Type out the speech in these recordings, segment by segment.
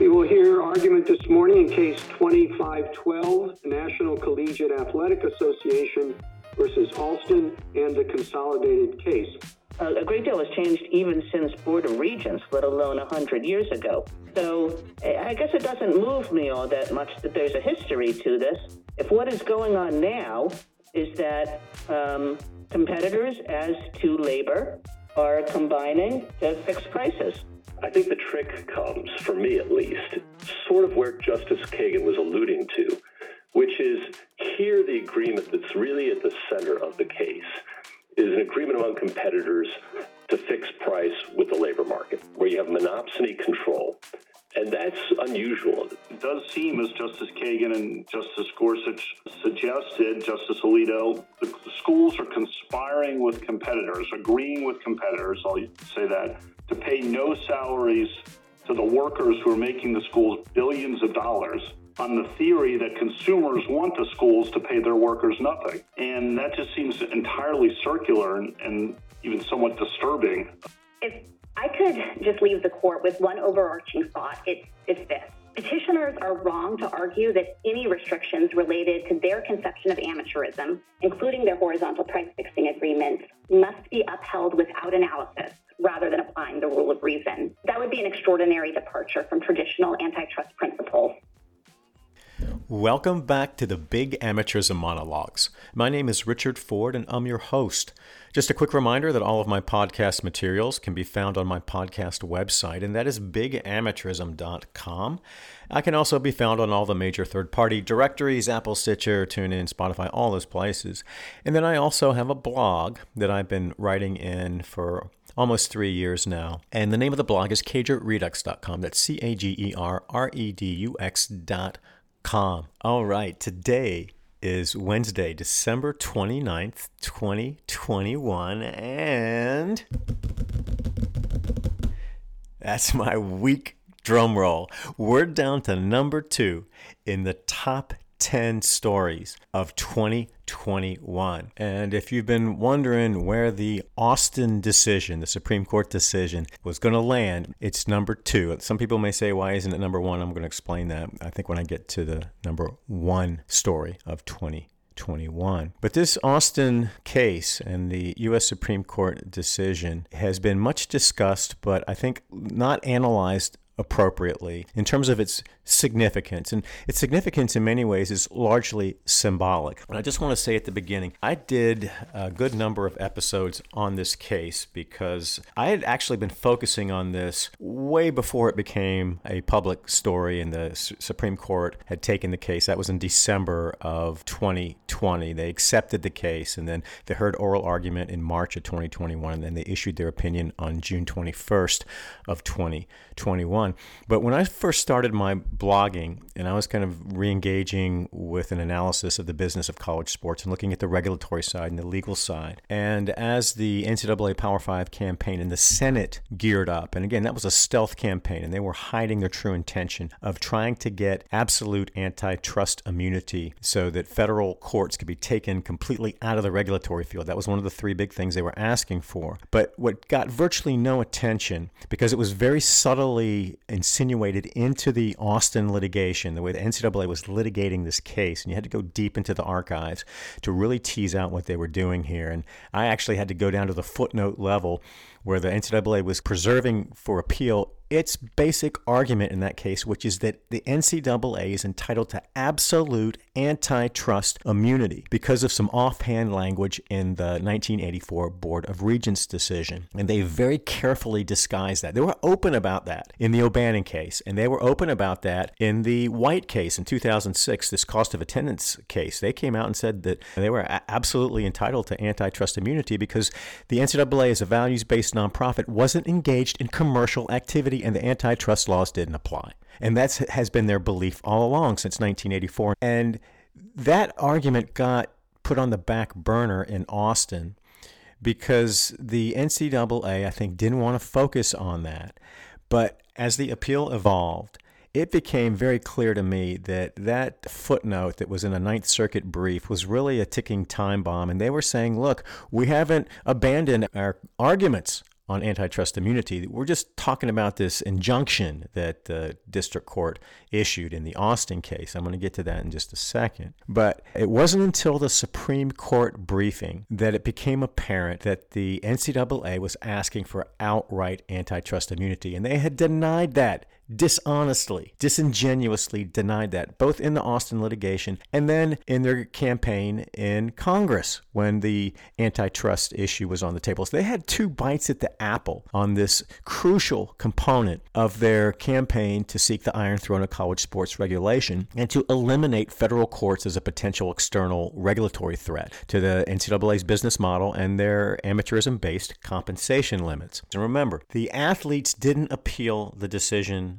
We will hear argument this morning in case 2512, National Collegiate Athletic Association versus Alston and the consolidated case. Uh, a great deal has changed even since Board of Regents, let alone 100 years ago. So I guess it doesn't move me all that much that there's a history to this. If what is going on now is that um, competitors, as to labor, are combining to fix prices. I think the trick comes, for me at least, sort of where Justice Kagan was alluding to, which is here the agreement that's really at the center of the case is an agreement among competitors to fix price with the labor market, where you have monopsony control. And that's unusual. It does seem, as Justice Kagan and Justice Gorsuch suggested, Justice Alito, the schools are conspiring with competitors, agreeing with competitors, I'll say that, to pay no salaries to the workers who are making the schools billions of dollars on the theory that consumers want the schools to pay their workers nothing. And that just seems entirely circular and, and even somewhat disturbing. If I could just leave the court with one overarching thought, it's, it's this. Petitioners are wrong to argue that any restrictions related to their conception of amateurism, including their horizontal price fixing agreements, must be upheld without analysis rather than applying the rule of reason. That would be an extraordinary departure from traditional antitrust principles. Welcome back to the Big Amateurism Monologues. My name is Richard Ford and I'm your host. Just a quick reminder that all of my podcast materials can be found on my podcast website, and that is bigamateurism.com. I can also be found on all the major third party directories Apple, Stitcher, TuneIn, Spotify, all those places. And then I also have a blog that I've been writing in for almost three years now. And the name of the blog is cagerredux.com. That's C A G E R R E D U X.com. All right, today is Wednesday, December 29th, 2021, and that's my week drum roll. We're down to number two in the top 10 stories of 2021. And if you've been wondering where the Alston decision, the Supreme Court decision, was going to land, it's number two. Some people may say, why isn't it number one? I'm going to explain that, I think, when I get to the number one story of 2021. But this Alston case and the U.S. Supreme Court decision has been much discussed, but I think not analyzed appropriately in terms of its significance. And its significance in many ways is largely symbolic. And I just want to say at the beginning, I did a good number of episodes on this case because I had actually been focusing on this way before it became a public story and the Supreme Court had taken the case. That was in December of 2020. They accepted the case and then they heard oral argument in March of 2021 and then they issued their opinion on June 21st of 2021. But when I first started my blogging and I was kind of re engaging with an analysis of the business of college sports and looking at the regulatory side and the legal side, and as the NCAA Power Five campaign and the Senate geared up, and again, that was a stealth campaign, and they were hiding their true intention of trying to get absolute antitrust immunity so that federal courts could be taken completely out of the regulatory field. That was one of the three big things they were asking for. But what got virtually no attention, because it was very subtly insinuated into the Alston litigation, the way the NCAA was litigating this case, and you had to go deep into the archives to really tease out what they were doing here. And I actually had to go down to the footnote level where the NCAA was preserving for appeal its basic argument in that case, which is that the NCAA is entitled to absolute antitrust immunity because of some offhand language in the 1984 Board of Regents decision. And they very carefully disguised that. They were open about that in the O'Bannon case, and they were open about that in the White case in 2006, this cost of attendance case. They came out and said that they were absolutely entitled to antitrust immunity because the NCAA, as a values based nonprofit, wasn't engaged in commercial activity and the antitrust laws didn't apply. And that has been their belief all along since 1984. And that argument got put on the back burner in Alston because the NCAA, I think, didn't want to focus on that. But as the appeal evolved, it became very clear to me that that footnote that was in a Ninth Circuit brief was really a ticking time bomb. And they were saying, look, we haven't abandoned our arguments on antitrust immunity. We're just talking about this injunction that the district court issued in the Alston case. I'm going to get to that in just a second. But it wasn't until the Supreme Court briefing that it became apparent that the NCAA was asking for outright antitrust immunity, and they had denied that dishonestly, disingenuously denied that, both in the Alston litigation and then in their campaign in Congress when the antitrust issue was on the table. So they had two bites at the apple on this crucial component of their campaign to seek the Iron Throne of college sports regulation and to eliminate federal courts as a potential external regulatory threat to the NCAA's business model and their amateurism based compensation limits. And remember, the athletes didn't appeal the decision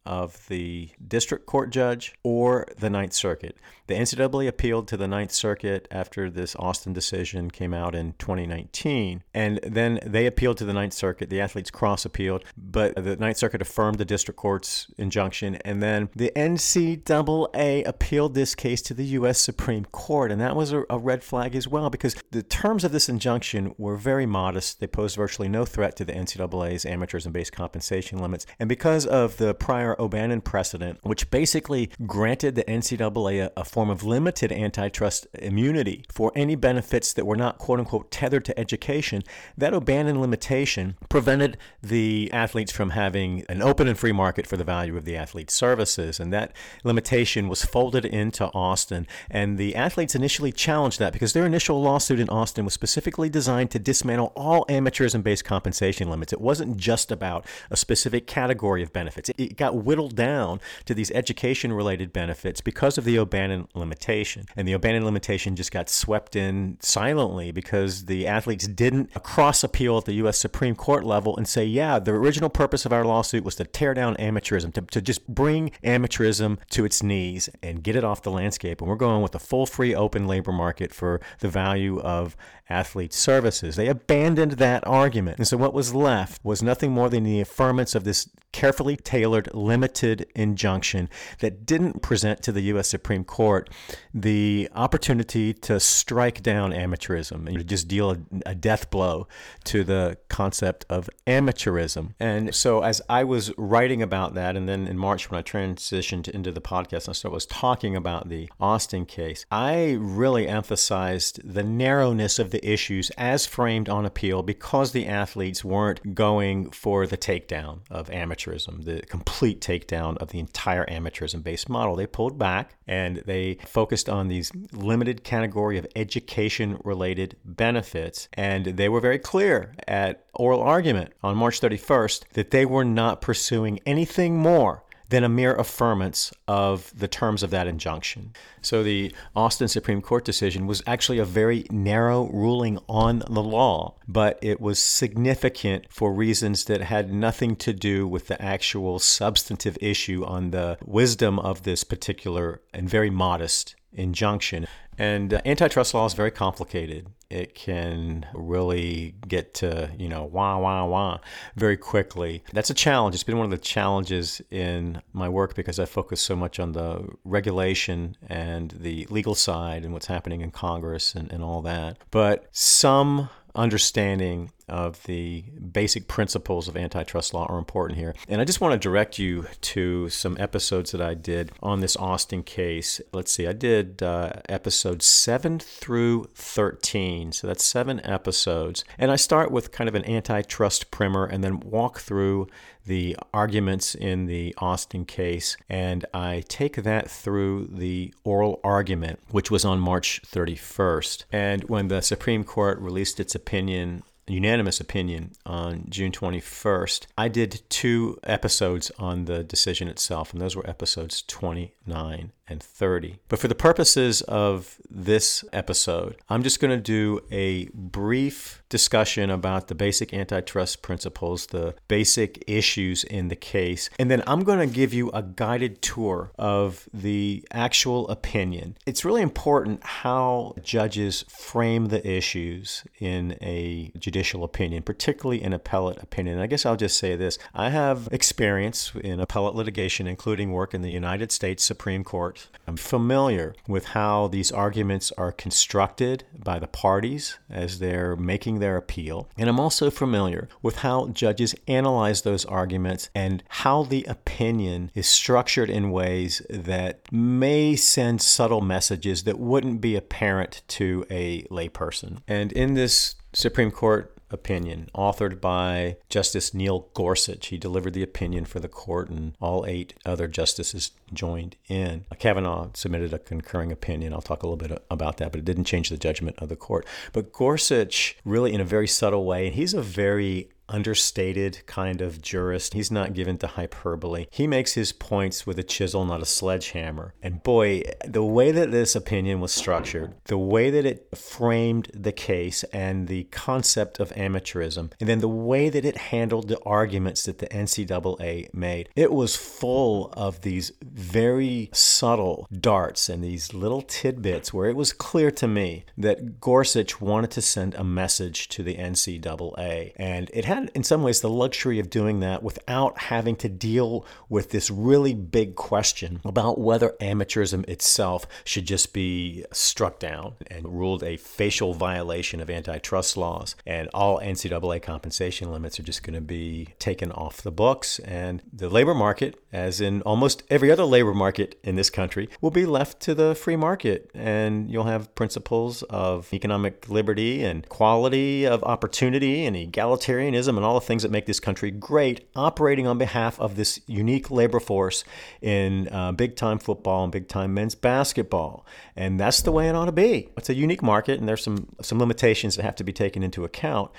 of the district court judge or the Ninth Circuit. The NCAA appealed to the Ninth Circuit after this Alston decision came out in 2019, and then they appealed to the Ninth Circuit. The athletes cross appealed, but the Ninth Circuit affirmed the district court's injunction, and then the NCAA appealed this case to the U.S. Supreme Court, and that was a, a red flag as well because the terms of this injunction were very modest. They posed virtually no threat to the NCAA's amateurism based compensation limits, and because of the prior O'Bannon precedent, which basically granted the NCAA a, a form of limited antitrust immunity for any benefits that were not quote unquote tethered to education, that O'Bannon limitation prevented the athletes from having an open and free market for the value of the athlete's services. And that limitation was folded into Alston. And the athletes initially challenged that because their initial lawsuit in Alston was specifically designed to dismantle all amateurism based compensation limits. It wasn't just about a specific category of benefits, it got whittled down to these education related benefits because of the O'Bannon limitation. And the O'Bannon limitation just got swept in silently because the athletes didn't cross appeal at the U.S. Supreme Court level and say, yeah, the original purpose of our lawsuit was to tear down amateurism, to, to just bring amateurism to its knees and get it off the landscape. And we're going with a full, free, open labor market for the value of athlete services. They abandoned that argument. And so what was left was nothing more than the affirmance of this carefully tailored, limited injunction that didn't present to the U.S. Supreme Court the opportunity to strike down amateurism and just deal a, a death blow to the concept of amateurism. And so, as I was writing about that, and then in March when I transitioned into the podcast, I started was talking about the Alston case. I really emphasized the narrowness of the issues as framed on appeal because the athletes weren't going for the takedown of amateurism, the complete takedown of the entire amateurism based model. They pulled back and they focused on these limited category of education related benefits. And they were very clear at oral argument on March 31st that they were not pursuing anything more than a mere affirmance of the terms of that injunction. So the Alston Supreme Court decision was actually a very narrow ruling on the law, but it was significant for reasons that had nothing to do with the actual substantive issue on the wisdom of this particular and very modest injunction. And uh, antitrust law is very complicated. It can really get to, you know, wah, wah, wah very quickly. That's a challenge. It's been one of the challenges in my work because I focus so much on the regulation and the legal side and what's happening in Congress and, and all that. But some understanding of the basic principles of antitrust law are important here. And I just want to direct you to some episodes that I did on this Alston case. Let's see, I did uh, episodes 7 through 13. So that's seven episodes. And I start with kind of an antitrust primer and then walk through the arguments in the Alston case, and I take that through the oral argument, which was on March 31st. And when the Supreme Court released its opinion unanimous opinion on June 21st. I did two episodes on the decision itself, and those were episodes 29 and 30. But for the purposes of this episode, I'm just going to do a brief discussion about the basic antitrust principles, the basic issues in the case, and then I'm going to give you a guided tour of the actual opinion. It's really important how judges frame the issues in a judicial judicial opinion, particularly in appellate opinion. And I guess I'll just say this I have experience in appellate litigation, including work in the United States Supreme Court. I'm familiar with how these arguments are constructed by the parties as they're making their appeal. And I'm also familiar with how judges analyze those arguments and how the opinion is structured in ways that may send subtle messages that wouldn't be apparent to a layperson. And in this Supreme Court opinion, authored by Justice Neil Gorsuch. He delivered the opinion for the court, and all eight other justices joined in. Uh, Kavanaugh submitted a concurring opinion. I'll talk a little bit about that, but it didn't change the judgment of the court. But Gorsuch, really in a very subtle way, and he's a very understated kind of jurist. He's not given to hyperbole. He makes his points with a chisel, not a sledgehammer. And boy, the way that this opinion was structured, the way that it framed the case and the concept of amateurism, and then the way that it handled the arguments that the NCAA made, it was full of these very subtle darts and these little tidbits where it was clear to me that Gorsuch wanted to send a message to the NCAA. And it had had, in some ways, the luxury of doing that without having to deal with this really big question about whether amateurism itself should just be struck down and ruled a facial violation of antitrust laws. And all NCAA compensation limits are just going to be taken off the books. And the labor market, as in almost every other labor market in this country, will be left to the free market. And you'll have principles of economic liberty and quality of opportunity and egalitarianism and all the things that make this country great, operating on behalf of this unique labor force in uh, big time football and big time men's basketball. And that's the way it ought to be. It's a unique market, and there's some, some limitations that have to be taken into account.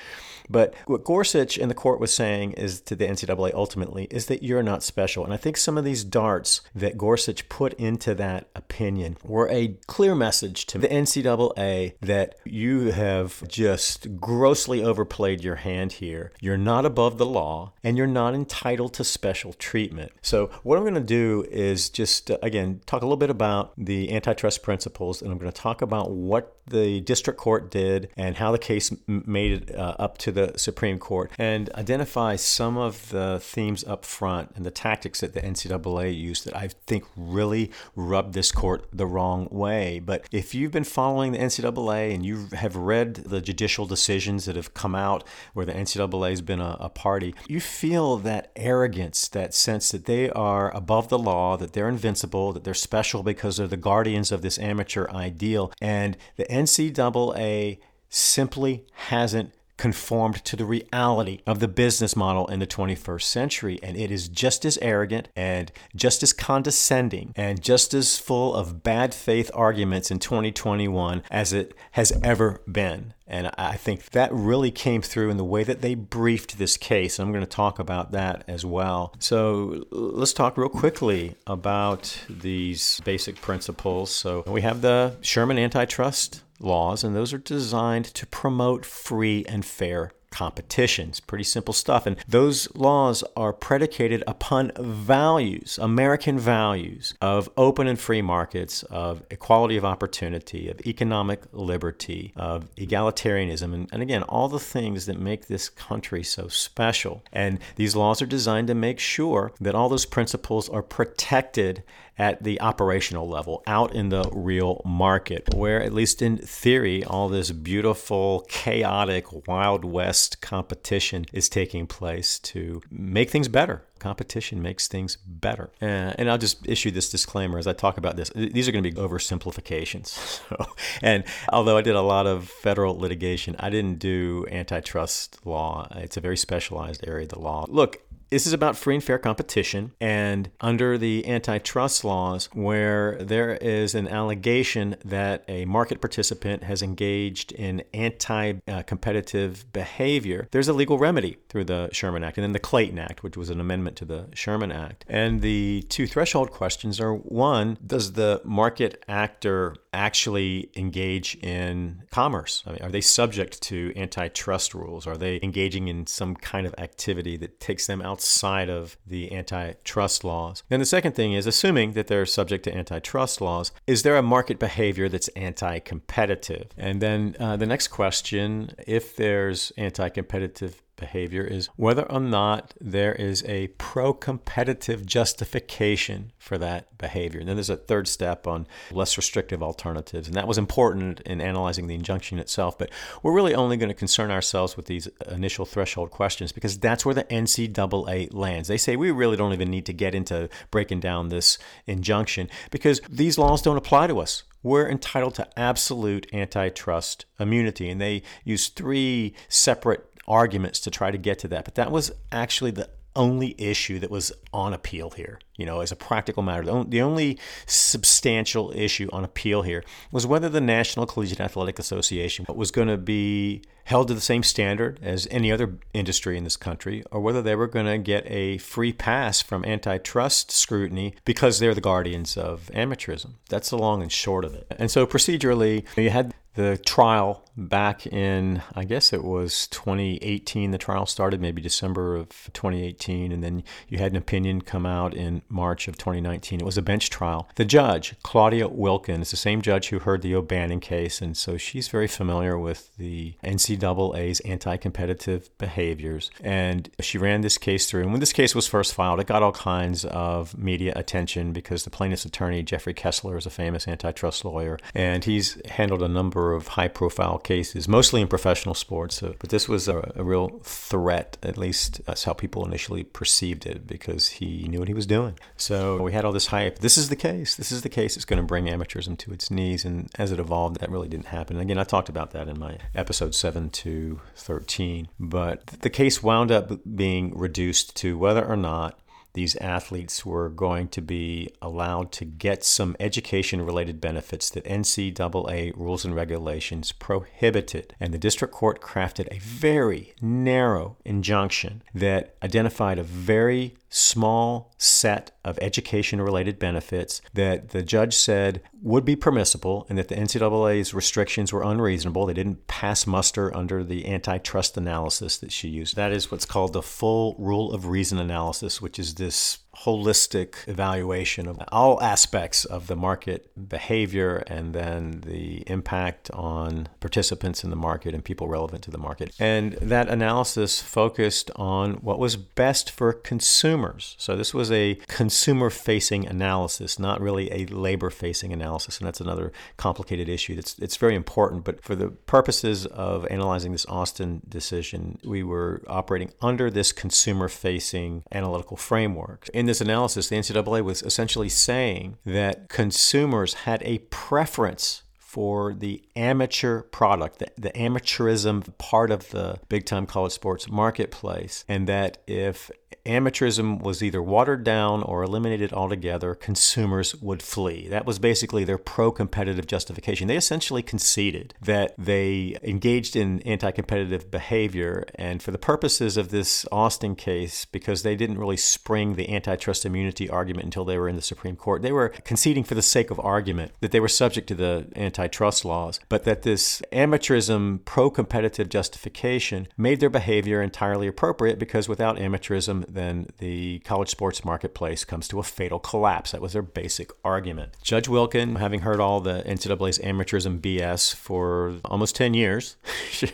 But what Gorsuch and the court was saying is to the NCAA ultimately is that you're not special. And I think some of these darts that Gorsuch put into that opinion were a clear message to the NCAA that you have just grossly overplayed your hand here. You're not above the law and you're not entitled to special treatment. So, what I'm going to do is just, uh, again, talk a little bit about the antitrust principles and I'm going to talk about what the district court did and how the case made it uh, up to the Supreme Court and identify some of the themes up front and the tactics that the NCAA used that I think really rubbed this court the wrong way. But if you've been following the NCAA and you have read the judicial decisions that have come out where the NCAA has been a, a party, you feel that arrogance, that sense that they are above the law, that they're invincible, that they're special because they're the guardians of this amateur ideal. And the NCAA simply hasn't conformed to the reality of the business model in the 21st century. And it is just as arrogant and just as condescending and just as full of bad faith arguments in 2021 as it has ever been. And I think that really came through in the way that they briefed this case. I'm going to talk about that as well. So let's talk real quickly about these basic principles. So we have the Sherman antitrust laws, and those are designed to promote free and fair competitions. Pretty simple stuff. And those laws are predicated upon values, American values of open and free markets, of equality of opportunity, of economic liberty, of egalitarianism, and, and again, all the things that make this country so special. And these laws are designed to make sure that all those principles are protected at the operational level, out in the real market, where, at least in theory, all this beautiful, chaotic, Wild West competition is taking place to make things better. Competition makes things better. Uh, and I'll just issue this disclaimer as I talk about this. These are going to be oversimplifications. So, and although I did a lot of federal litigation, I didn't do antitrust law. It's a very specialized area of the law. Look, this is about free and fair competition. And under the antitrust laws, where there is an allegation that a market participant has engaged in anti competitive behavior, there's a legal remedy through the Sherman Act and then the Clayton Act, which was an amendment to the Sherman Act. And the two threshold questions are one, does the market actor actually engage in commerce? I mean, are they subject to antitrust rules? Are they engaging in some kind of activity that takes them outside? Outside of the antitrust laws. Then the second thing is assuming that they're subject to antitrust laws, is there a market behavior that's anti competitive? And then uh, the next question if there's anti competitive behavior is whether or not there is a pro competitive justification for that behavior. And then there's a third step on less restrictive alternatives. And that was important in analyzing the injunction itself. But we're really only going to concern ourselves with these initial threshold questions because that's where the NCAA lands. They say we really don't even need to get into breaking down this injunction because these laws don't apply to us we're entitled to absolute antitrust immunity. And they use three separate arguments to try to get to that. But that was actually the only issue that was on appeal here. You know, as a practical matter, the only substantial issue on appeal here was whether the National Collegiate Athletic Association was going to be held to the same standard as any other industry in this country, or whether they were going to get a free pass from antitrust scrutiny because they're the guardians of amateurism. That's the long and short of it. And so, procedurally, you had the trial back in, I guess it was 2018. The trial started maybe December of 2018, and then you had an opinion come out in March of 2019. It was a bench trial. The judge, Claudia Wilken, is the same judge who heard the O'Bannon case, and so she's very familiar with the NCAA's anti competitive behaviors. And she ran this case through. And when this case was first filed, it got all kinds of media attention because the plaintiff's attorney, Jeffrey Kessler, is a famous antitrust lawyer, and he's handled a number number of high profile cases, mostly in professional sports. So, but this was a, a, real threat, at least that's how people initially perceived it, because he knew what he was doing. So we had all this hype. This is the case. This is the case that's going to bring amateurism to its knees. And as it evolved, that really didn't happen. And again, I talked about that in my episode 7 to 13. But the case wound up being reduced to whether or not these athletes were going to be allowed to get some education related benefits that NCAA rules and regulations prohibited. And the district court crafted a very narrow injunction that identified a very small set of education related benefits that the judge said would be permissible and that the NCAA's restrictions were unreasonable. They didn't pass muster under the antitrust analysis that she used. That is what's called the full rule of reason analysis, which is this holistic evaluation of all aspects of the market behavior and then the impact on participants in the market and people relevant to the market. And that analysis focused on what was best for consumers. So this was a consumer facing analysis, not really a labor facing analysis. And that's another complicated issue. It's, it's very important. But for the purposes of analyzing this Alston decision, we were operating under this consumer facing analytical framework. In this analysis, the NCAA was essentially saying that consumers had a preference for the amateur product, the, the, amateurism part of the big time college sports marketplace, and that if amateurism was either watered down or eliminated altogether, consumers would flee. That was basically their pro competitive justification. They essentially conceded that they engaged in anti competitive behavior, and for the purposes of this Alston case, because they didn't really spring the antitrust immunity argument until they were in the Supreme Court, they were conceding for the sake of argument that they were subject to the antitrust laws, but that this amateurism pro competitive justification made their behavior entirely appropriate because without amateurism, then the college sports marketplace comes to a fatal collapse. That was their basic argument. Judge Wilken, having heard all the NCAA's amateurism BS for almost 10 years, she,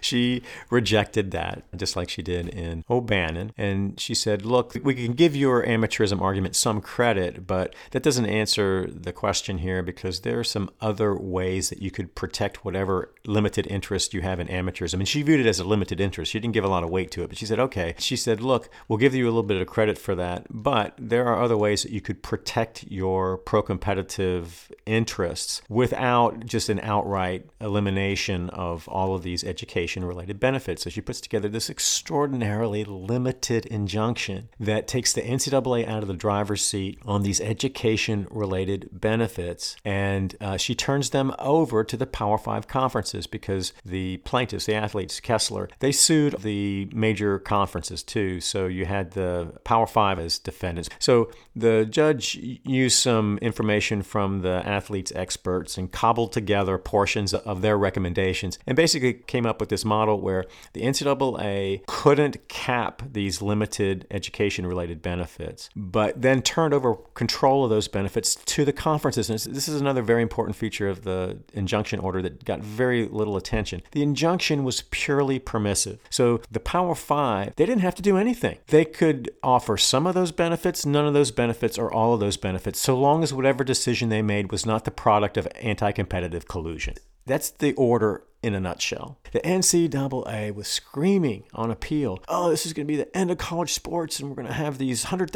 she rejected that, just like she did in O'Bannon. And she said, look, we can give your amateurism argument some credit, but that doesn't answer the question here because there are some other ways that you could protect whatever limited interest you have in amateurism. And she viewed it as a limited interest. She didn't give a lot of weight to it, but she said, okay. She said, look, We'll give you a little bit of credit for that, but there are other ways that you could protect your pro competitive interests without just an outright elimination of all of these education related benefits. So she puts together this extraordinarily limited injunction that takes the NCAA out of the driver's seat on these education related benefits and uh, she turns them over to the Power Five conferences because the plaintiffs, the athletes, Kessler, they sued the major conferences too. So you had the Power Five as defendants. So the judge used some information from the athletes' experts and cobbled together portions of their recommendations and basically came up with this model where the NCAA couldn't cap these limited education related benefits, but then turned over control of those benefits to the conferences. And this is another very important feature of the injunction order that got very little attention. The injunction was purely permissive. So the Power Five, they didn't have to do anything. They could offer some of those benefits, none of those benefits, or all of those benefits, so long as whatever decision they made was not the product of anti competitive collusion. That's the order in a nutshell. The NCAA was screaming on appeal, oh, this is going to be the end of college sports, and we're going to have these $100,000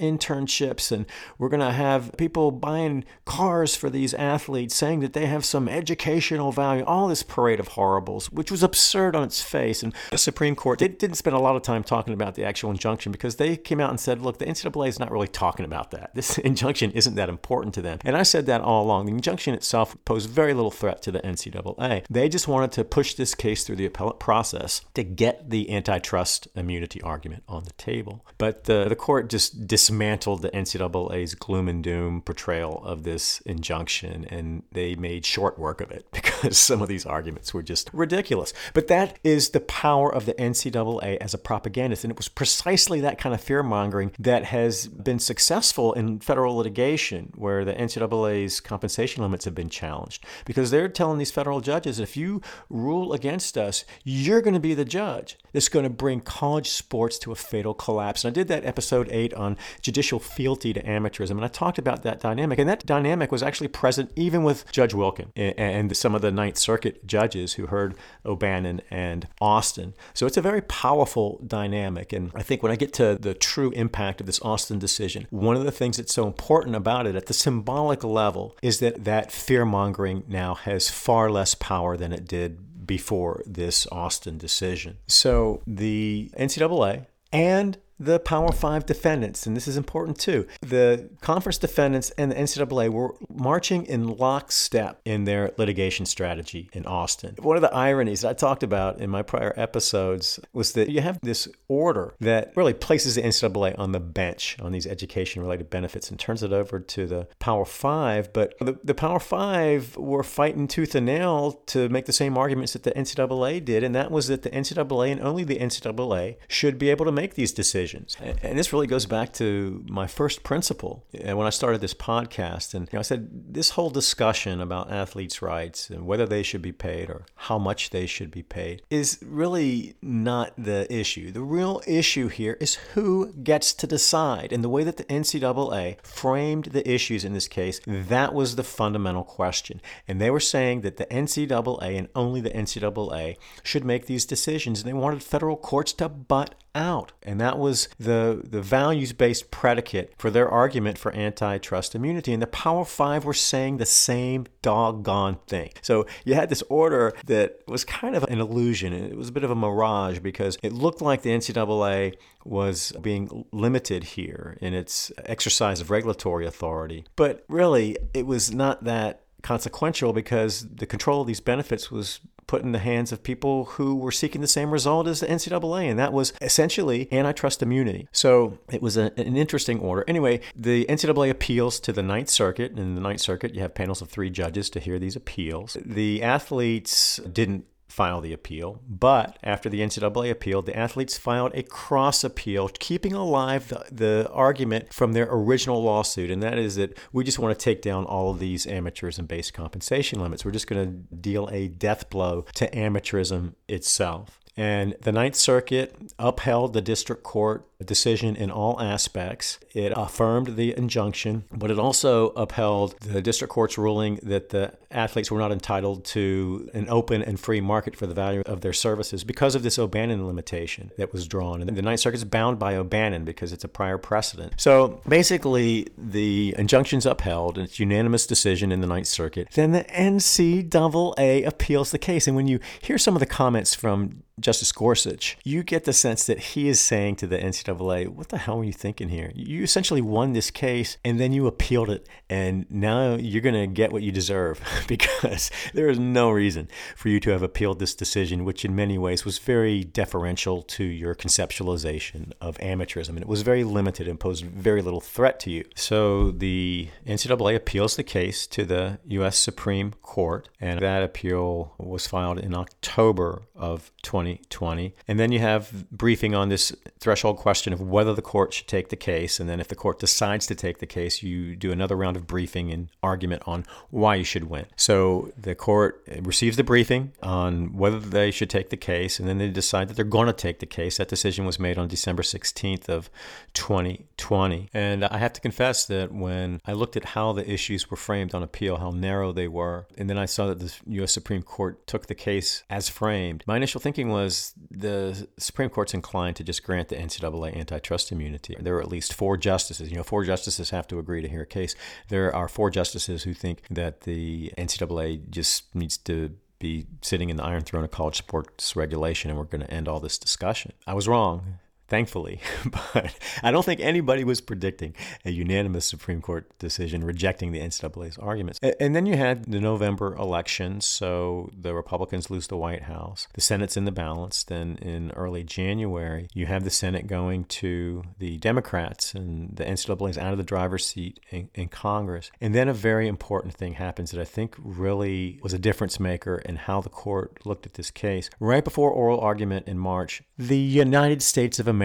internships, and we're going to have people buying cars for these athletes, saying that they have some educational value, all this parade of horribles, which was absurd on its face. And the Supreme Court they didn't spend a lot of time talking about the actual injunction because they came out and said, look, the NCAA is not really talking about that. This injunction isn't that important to them. And I said that all along. The injunction itself posed very little threat to the NCAA. They just wanted to push this case through the appellate process to get the antitrust immunity argument on the table. But the, the court just dismantled the NCAA's gloom and doom portrayal of this injunction and they made short work of it because some of these arguments were just ridiculous. But that is the power of the NCAA as a propagandist. And it was precisely that kind of fear mongering that has been successful in federal litigation where the NCAA's compensation limits have been challenged because they're telling these federal judges if you rule against us, you're going to be the judge. That's going to bring college sports to a fatal collapse. And I did that episode eight on judicial fealty to amateurism, and I talked about that dynamic. And that dynamic was actually present even with Judge Wilken and some of the Ninth Circuit judges who heard O'Bannon and Alston. So it's a very powerful dynamic. And I think when I get to the true impact of this Alston decision, one of the things that's so important about it at the symbolic level is that that fear mongering now has far less power than it did before this Alston decision. So the NCAA and the Power Five defendants, and this is important too. The conference defendants and the NCAA were marching in lockstep in their litigation strategy in Alston. One of the ironies I talked about in my prior episodes was that you have this order that really places the NCAA on the bench on these education related benefits and turns it over to the Power Five. But the, the Power Five were fighting tooth and nail to make the same arguments that the NCAA did, and that was that the NCAA and only the NCAA should be able to make these decisions decisions. And this really goes back to my first principle uh, when I started this podcast. And you know, I said this whole discussion about athletes' rights and whether they should be paid or how much they should be paid is really not the issue. The real issue here is who gets to decide. And the way that the NCAA framed the issues in this case, that was the fundamental question. And they were saying that the NCAA and only the NCAA should make these decisions. And they wanted federal courts to butt out. And that was the, the values based predicate for their argument for antitrust immunity. And the Power Five were saying the same doggone thing. So you had this order that was kind of an illusion. It was a bit of a mirage because it looked like the NCAA was being limited here in its exercise of regulatory authority. But really, it was not that consequential because the control of these benefits was put in the hands of people who were seeking the same result as the NCAA, and that was essentially antitrust immunity. So it was a, an interesting order. Anyway, the NCAA appeals to the Ninth Circuit. and In the Ninth Circuit, you have panels of three judges to hear these appeals. The athletes didn't file the appeal. But after the NCAA appealed, the athletes filed a cross appeal, keeping alive the, the, argument from their original lawsuit. And that is that we just want to take down all of these amateurs and base compensation limits. We're just going to deal a death blow to amateurism itself. And the Ninth Circuit upheld the district court decision in all aspects. It affirmed the injunction, but it also upheld the district court's ruling that the athletes were not entitled to an open and free market for the value of their services because of this O'Bannon limitation that was drawn. And the Ninth Circuit is bound by O'Bannon because it's a prior precedent. So basically, the injunction's upheld, and it's unanimous decision in the Ninth Circuit. Then the NCAA appeals the case. And when you hear some of the comments from Justice Gorsuch, you get the sense that he is saying to the NCAA, What the hell were you thinking here? You essentially won this case and then you appealed it, and now you're going to get what you deserve because there is no reason for you to have appealed this decision, which in many ways was very deferential to your conceptualization of amateurism. And it was very limited and posed very little threat to you. So the NCAA appeals the case to the U.S. Supreme Court, and that appeal was filed in October of 2020. And then you have briefing on this threshold question of whether the court should take the case. And then if the court decides to take the case, you do another round of briefing and argument on why you should win. So the court receives the briefing on whether they should take the case, and then they decide that they're going to take the case. That decision was made on December 16th of 2020. And I have to confess that when I looked at how the issues were framed on appeal, how narrow they were, and then I saw that the U.S. Supreme Court took the case as framed, my initial thinking was the Supreme Court's inclined to just grant the NCAA antitrust immunity. There are at least four justices. You know, four justices have to agree to hear a case. There are four justices who think that the NCAA just needs to be sitting in the iron throne of college sports regulation and we're going to end all this discussion. I was wrong thankfully. but I don't think anybody was predicting a unanimous Supreme Court decision rejecting the NCAA's arguments. And then you had the November elections, so the Republicans lose the White House. The Senate's in the balance. Then in early January, you have the Senate going to the Democrats, and the NCAA's out of the driver's seat in, in Congress. And then a very important thing happens that I think really was a difference maker in how the court looked at this case. Right before oral argument in March, the United States of America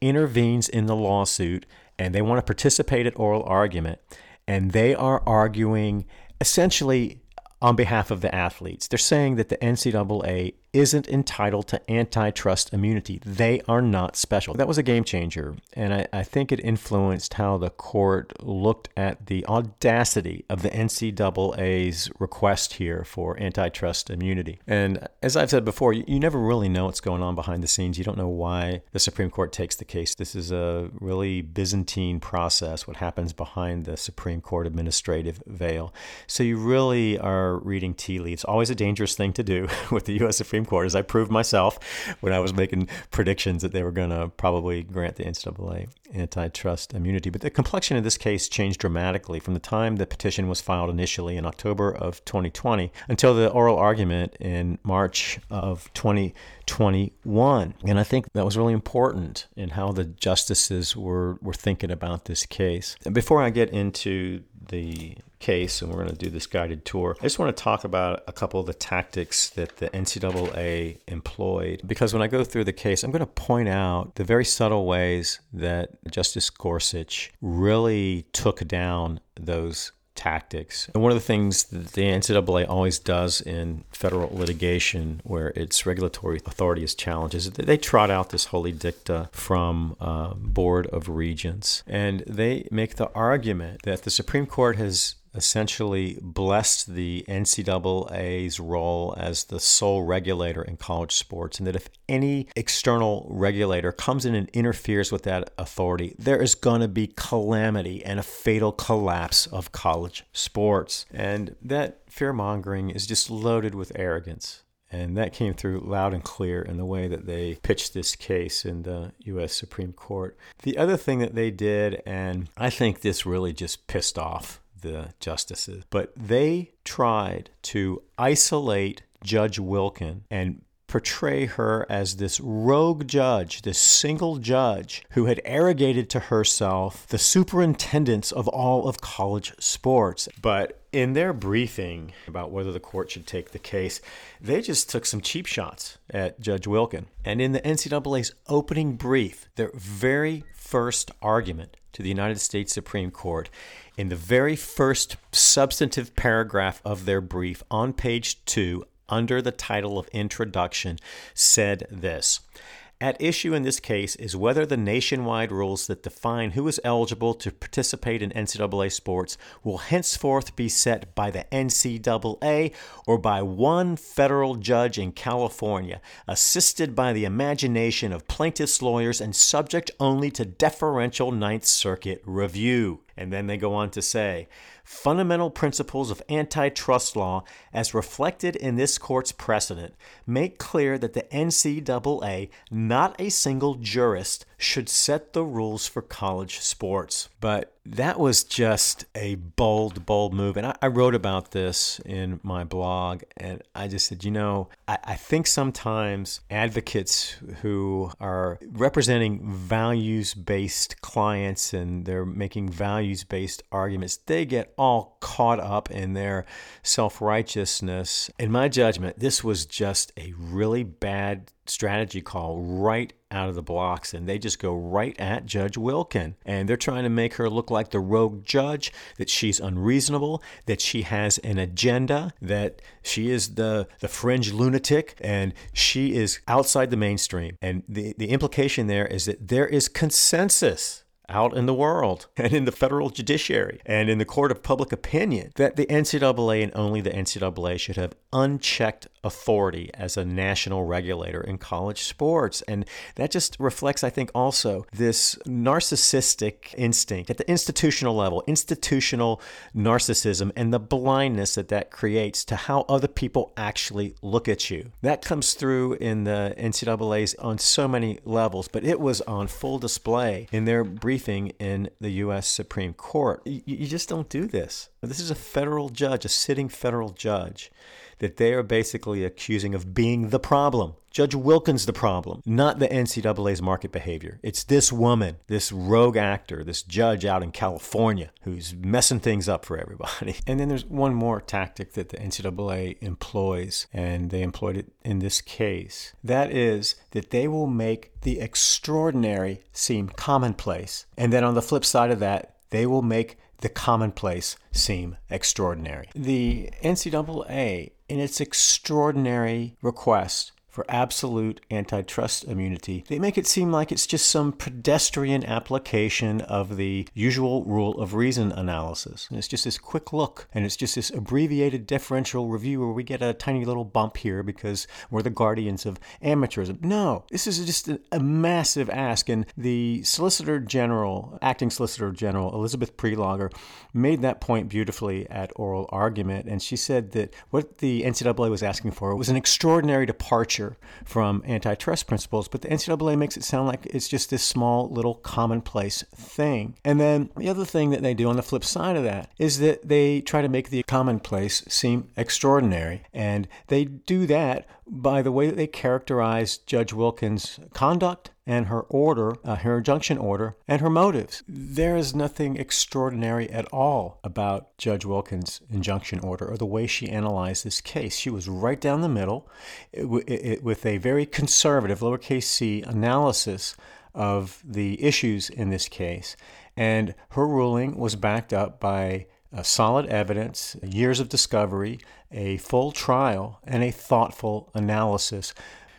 intervenes in the lawsuit and they want to participate at oral argument. And they are arguing essentially on behalf of the athletes. They're saying that the NCAA isn't entitled to antitrust immunity. They are not special. That was a game changer, and I, I, think it influenced how the court looked at the audacity of the NCAA's request here for antitrust immunity. And as I've said before, you, you never really know what's going on behind the scenes. You don't know why the Supreme Court takes the case. This is a really Byzantine process, what happens behind the Supreme Court administrative veil. So you really are reading tea leaves. Always a dangerous thing to do with the U.S. Supreme Supreme Court, as I proved myself when I was making predictions that they were going to probably grant the NCAA antitrust immunity. But the complexion of this case changed dramatically from the time the petition was filed initially in October of 2020 until the oral argument in March of 2021. And I think that was really important in how the justices were, were thinking about this case. And before I get into the case, and we're going to do this guided tour. I just want to talk about a couple of the tactics that the NCAA employed. Because when I go through the case, I'm going to point out the very subtle ways that Justice Gorsuch really took down those tactics. And one of the things that the NCAA always does in federal litigation, where its regulatory authority is challenged, is that they trot out this holy dicta from uh, Board of Regents. And they make the argument that the Supreme Court has essentially blessed the NCAA's role as the sole regulator in college sports, and that if any external regulator comes in and interferes with that authority, there is going to be calamity and a fatal collapse of college sports. And that fear mongering is just loaded with arrogance. And that came through loud and clear in the way that they pitched this case in the U.S. Supreme Court. The other thing that they did, and I think this really just pissed off the justices, but they tried to isolate Judge Wilken and portray her as this rogue judge, this single judge who had arrogated to herself the superintendence of all of college sports. But in their briefing about whether the court should take the case, they just took some cheap shots at Judge Wilken. And in the NCAA's opening brief, their very first argument to the United States Supreme Court, in the very first substantive paragraph of their brief on page two, under the title of Introduction, said this. At issue in this case is whether the nationwide rules that define who is eligible to participate in NCAA sports will henceforth be set by the NCAA or by one federal judge in California, assisted by the imagination of plaintiffs' lawyers and subject only to deferential Ninth Circuit review. And then they go on to say, fundamental principles of antitrust law, as reflected in this court's precedent, make clear that the NCAA, not a single jurist, should set the rules for college sports. But that was just a bold, bold move. And I, I, wrote about this in my blog. And I just said, you know, I, I think sometimes advocates who are representing values based clients and they're making values based arguments, they get all caught up in their self righteousness. In my judgment, this was just a really bad strategy call right out of the blocks and they just go right at Judge Wilken. And they're trying to make her look like the rogue judge, that she's unreasonable, that she has an agenda, that she is the, the fringe lunatic, and she is outside the mainstream. And the, the implication there is that there is consensus out in the world and in the federal judiciary and in the court of public opinion that the NCAA and only the NCAA should have unchecked authority as a national regulator in college sports. And that just reflects, I think, also this narcissistic instinct at the institutional level, institutional narcissism, and the blindness that that creates to how other people actually look at you. That comes through in the NCAA's on so many levels, but it was on full display in their briefing in the U.S. Supreme Court. You, just don't do this. This is a federal judge, a sitting federal judge that they are basically accusing of being the problem. Judge Wilken's the problem, not the NCAA's market behavior. It's this woman, this rogue actor, this judge out in California who's messing things up for everybody. And then there's one more tactic that the NCAA employs, and they employed it in this case. That is that they will make the extraordinary seem commonplace. And then on the flip side of that, they will make the commonplace seem extraordinary. The NCAA, in its extraordinary request for absolute antitrust immunity, they make it seem like it's just some pedestrian application of the usual rule of reason analysis. And it's just this quick look, and it's just this abbreviated deferential review where we get a tiny little bump here because we're the guardians of amateurism. No, this is just a, a massive ask. And the Solicitor General, Acting Solicitor General Elizabeth Prelogar, made that point beautifully at oral argument. And she said that what the NCAA was asking for was an extraordinary departure from antitrust principles, but the NCAA makes it sound like it's just this small little commonplace thing. And then the other thing that they do on the flip side of that is that they try to make the commonplace seem extraordinary. And they do that by the way that they characterize Judge Wilken's conduct and her order, uh, her injunction order, and her motives. There is nothing extraordinary at all about Judge Wilken's injunction order or the way she analyzed this case. She was right down the middle it, it, with a very conservative, lowercase c, analysis of the issues in this case. And her ruling was backed up by uh, solid evidence, years of discovery, a full trial, and a thoughtful analysis.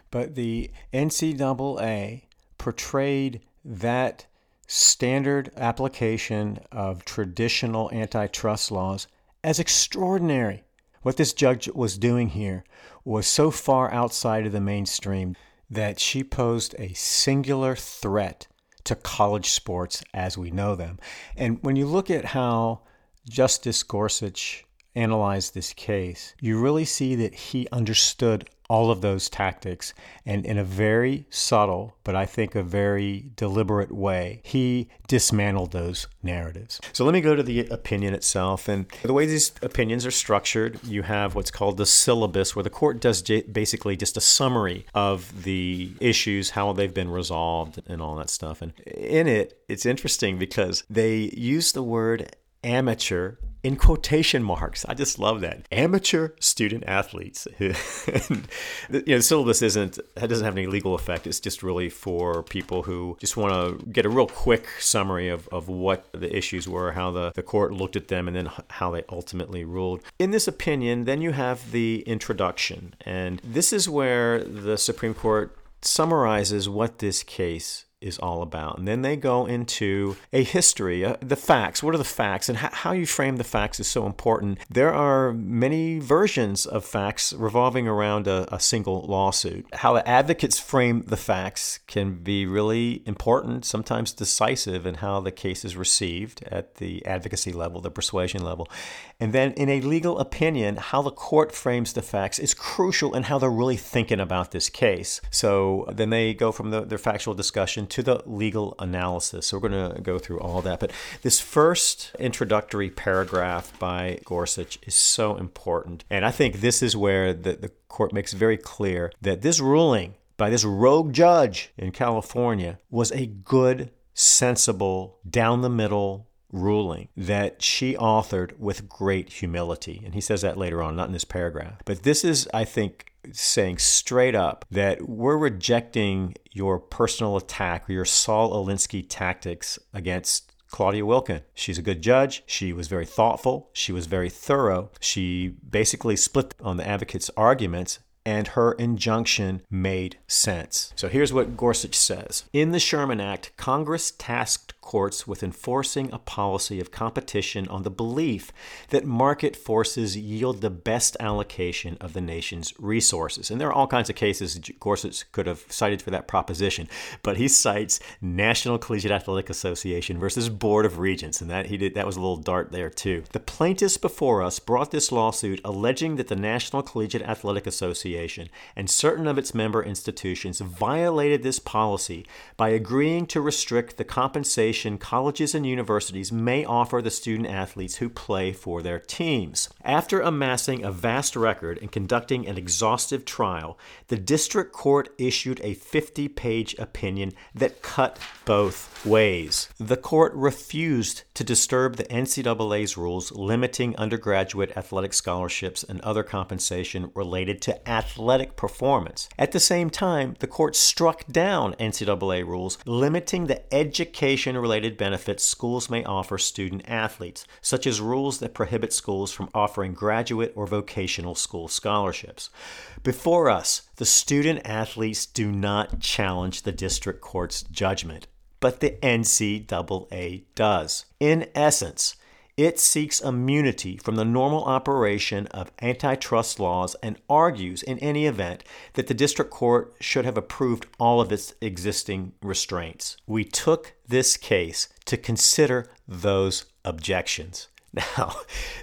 But the NCAA portrayed that standard application of traditional antitrust laws as extraordinary. What this judge was doing here was so far outside of the mainstream that she posed a singular threat to college sports as we know them. And when you look at how Justice Gorsuch analyzed this case, you really see that he understood all of those tactics and in a very subtle but i think a very deliberate way he dismantled those narratives. So let me go to the opinion itself and the way these opinions are structured you have what's called the syllabus where the court does basically just a summary of the issues how they've been resolved and all that stuff. And in it it's interesting because they use the word amateur in quotation marks. I just love that. Amateur student athletes. you know, the syllabus isn't that doesn't have any legal effect. It's just really for people who just want to get a real quick summary of, of what the issues were, how the, the court looked at them, and then how they ultimately ruled. In this opinion, then you have the introduction. And this is where the Supreme Court summarizes what this case is all about. And then they go into a history, uh, the facts. What are the facts? And how, how you frame the facts is so important. There are many versions of facts revolving around a, a single lawsuit. How advocates frame the facts can be really important, sometimes decisive in how the case is received at the advocacy level, the persuasion level. And then in a legal opinion, how the court frames the facts is crucial in how they're really thinking about this case. So then they go from the, their factual discussion to the legal analysis. So we're going to go through all that. But this first introductory paragraph by Gorsuch is so important. And I think this is where the, the court makes very clear that this ruling by this rogue judge in California was a good, sensible, down the middle ruling that she authored with great humility. And he says that later on, not in this paragraph. But this is, I think, saying straight up that we're rejecting your personal attack or your Saul Alinsky tactics against Claudia Wilken. She's a good judge. She was very thoughtful. She was very thorough. She basically split on the advocate's arguments and her injunction made sense. So here's what Gorsuch says In the Sherman Act, Congress tasked courts with enforcing a policy of competition on the belief that market forces yield the best allocation of the nation's resources. And there are all kinds of cases Gorsuch could have cited for that proposition, but he cites National Collegiate Athletic Association versus Board of Regents, and that he did that was a little dart there too. The plaintiffs before us brought this lawsuit alleging that the National Collegiate Athletic Association and certain of its member institutions violated this policy by agreeing to restrict the compensation colleges and universities may offer the student athletes who play for their teams. After amassing a vast record and conducting an exhaustive trial, the district court issued a 50 page opinion that cut both ways. The court refused to disturb the NCAA's rules limiting undergraduate athletic scholarships and other compensation related to athletic performance. At the same time, the court struck down NCAA rules limiting the education related benefits schools may offer student athletes, such as rules that prohibit schools from offering graduate or vocational school scholarships. Before us, the student athletes do not challenge the district court's judgment, but the NCAA does. In essence, it seeks immunity from the normal operation of antitrust laws and argues, in any event, that the district court should have approved all of its existing restraints. We took this case to consider those objections. Now,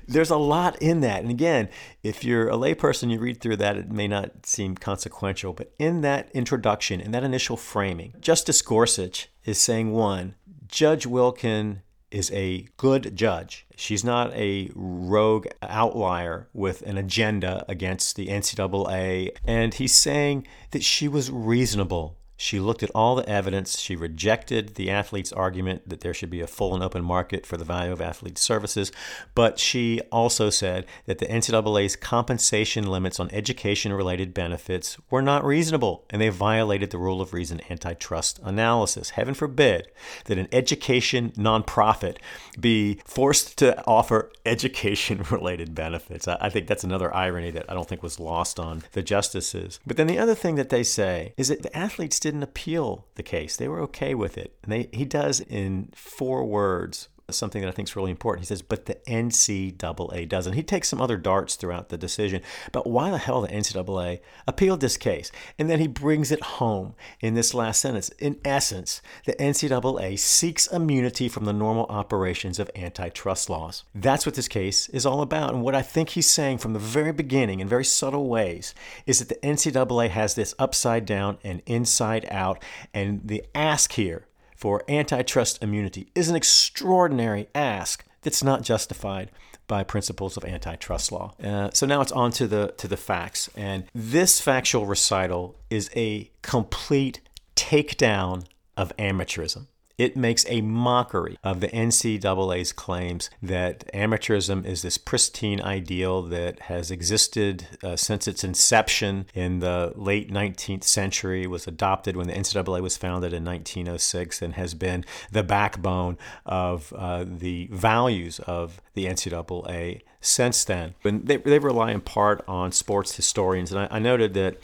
there's a lot in that. And again, if you're a layperson, you read through that, it may not seem consequential. But in that introduction, in that initial framing, Justice Gorsuch is saying one, Judge Wilken is a good judge. She's not a rogue outlier with an agenda against the NCAA. And he's saying that she was reasonable she looked at all the evidence. She rejected the athlete's argument that there should be a full and open market for the value of athlete services. But she also said that the NCAA's compensation limits on education related benefits were not reasonable and they violated the rule of reason antitrust analysis. Heaven forbid that an education nonprofit be forced to offer education related benefits. I think that's another irony that I don't think was lost on the justices. But then the other thing that they say is that the athletes didn't appeal the case. They were okay with it. And they, he does in four words something that I think is really important. He says, but the NCAA doesn't. He takes some other darts throughout the decision, but why the hell the NCAA appealed this case? And then he brings it home in this last sentence. In essence, the NCAA seeks immunity from the normal operations of antitrust laws. That's what this case is all about. And what I think he's saying from the very beginning, in very subtle ways, is that the NCAA has this upside down and inside out. And the ask here for antitrust immunity is an extraordinary ask that's not justified by principles of antitrust law. Uh, so now it's on to the to the facts, and this factual recital is a complete takedown of amateurism. It makes a mockery of the NCAA's claims that amateurism is this pristine ideal that has existed uh, since its inception in the late 19th century, was adopted when the NCAA was founded in 1906, and has been the backbone of uh, the values of the NCAA since then. And they, they rely in part on sports historians, and I, I noted that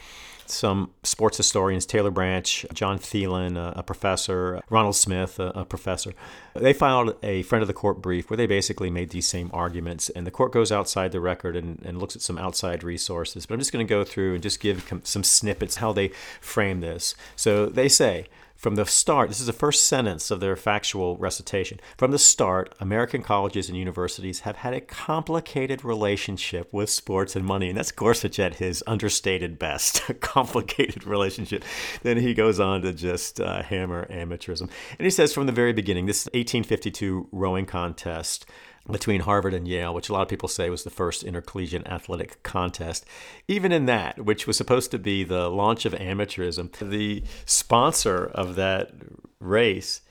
some sports historians, Taylor Branch, John Thelin, a, professor, Ronald Smith, a, a, professor. They filed a friend of the court brief where they basically made these same arguments. And the court goes outside the record and, and looks at some outside resources. But I'm just going to go through and just give some snippets how they frame this. So they say, from the start, this is the first sentence of their factual recitation. From the start, American colleges and universities have had a complicated relationship with sports and money. And that's Gorsuch at his understated best a complicated relationship. Then he goes on to just uh, hammer amateurism. And he says from the very beginning, this 1852 rowing contest between Harvard and Yale, which a lot of people say was the first intercollegiate athletic contest. Even in that, which was supposed to be the launch of amateurism, the sponsor of that race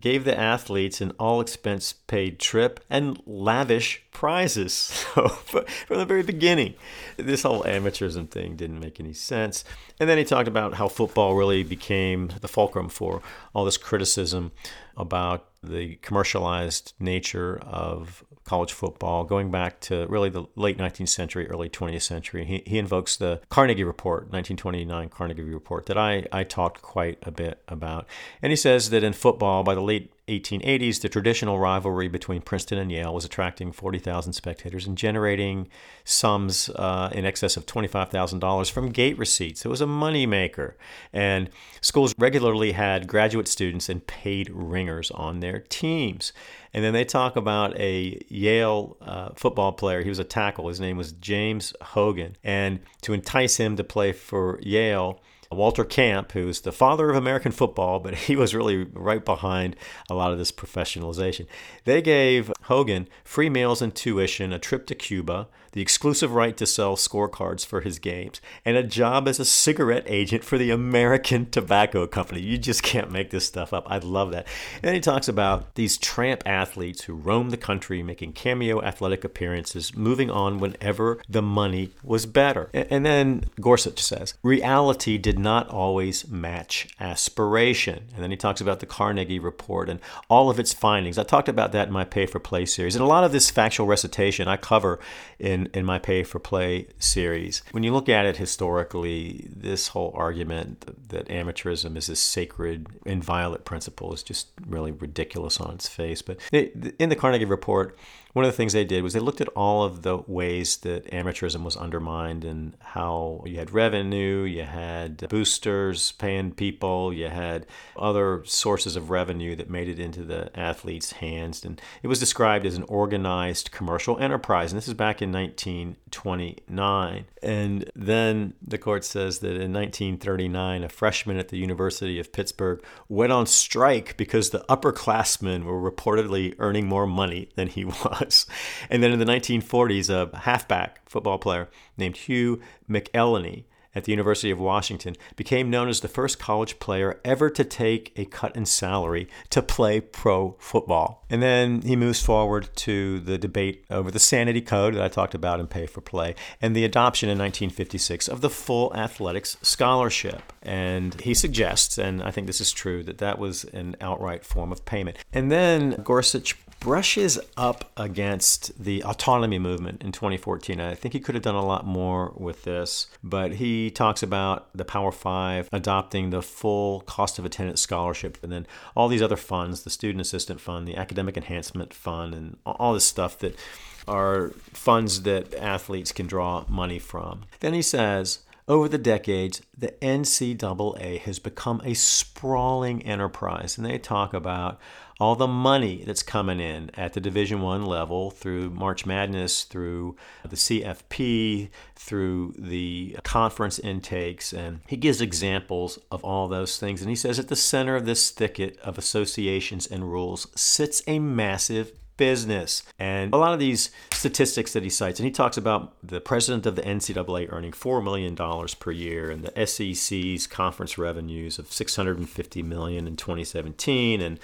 gave the athletes an all expense paid trip and lavish prizes. So, from the very beginning, this whole amateurism thing didn't make any sense. And then he talked about how football really became the fulcrum for all this criticism about the commercialized nature of college football, going back to really the late 19th century, early 20th century. He, he invokes the Carnegie Report, 1929 Carnegie Report, that I, I talked quite a bit about. And he says that in football, by the late 1880s, the traditional rivalry between Princeton and Yale was attracting 40,000 spectators and generating sums uh, in excess of $25,000 from gate receipts. It was a moneymaker. And schools regularly had graduate students and paid ringers on their teams. And then they talk about a Yale uh, football player. He was a tackle. His name was James Hogan. And to entice him to play for Yale, Walter Camp, who's the father of American football, but he was really right behind a lot of this professionalization. They gave Hogan free meals and tuition, a trip to Cuba, the exclusive right to sell scorecards for his games, and a job as a cigarette agent for the American Tobacco Company. You just can't make this stuff up. I love that. And then he talks about these tramp athletes who roamed the country making cameo athletic appearances, moving on whenever the money was better. And then Gorsuch says, reality did not always match aspiration. And then he talks about the Carnegie Report and all of its findings. I talked about that in my Pay for Play series. And a lot of this factual recitation I cover in in, my Pay for Play series. When you look at it historically, this whole argument that amateurism is a sacred, inviolate principle is just really ridiculous on its face. But in the Carnegie Report, one of the things they did was they looked at all of the ways that amateurism was undermined and how you had revenue, you had boosters paying people, you had other sources of revenue that made it into the athletes' hands. And it was described as an organized commercial enterprise. And this is back in 1929. And then the court says that in 1939, a freshman at the University of Pittsburgh went on strike because the upperclassmen were reportedly earning more money than he was was. And then in the 1940s, a halfback football player named Hugh McElhenny at the University of Washington became known as the first college player ever to take a cut in salary to play pro football. And then he moves forward to the debate over the sanity code that I talked about in Pay for Play and the adoption in 1956 of the full athletics scholarship. And he suggests, and I think this is true, that that was an outright form of payment. And then Gorsuch brushes up against the autonomy movement in 2014. I think he could have done a lot more with this, but he talks about the Power Five adopting the full cost of attendance scholarship and then all these other funds the Student Assistant Fund, the Academic Enhancement Fund, and all this stuff that are funds that athletes can draw money from. Then he says, over the decades, the NCAA has become a sprawling enterprise, and they talk about all the money that's coming in at the division 1 level through March Madness through the CFP through the conference intakes and he gives examples of all those things and he says at the center of this thicket of associations and rules sits a massive business. And a lot of these statistics that he cites, and he talks about the president of the NCAA earning $4 million per year and the SEC's conference revenues of 650 million in 2017 and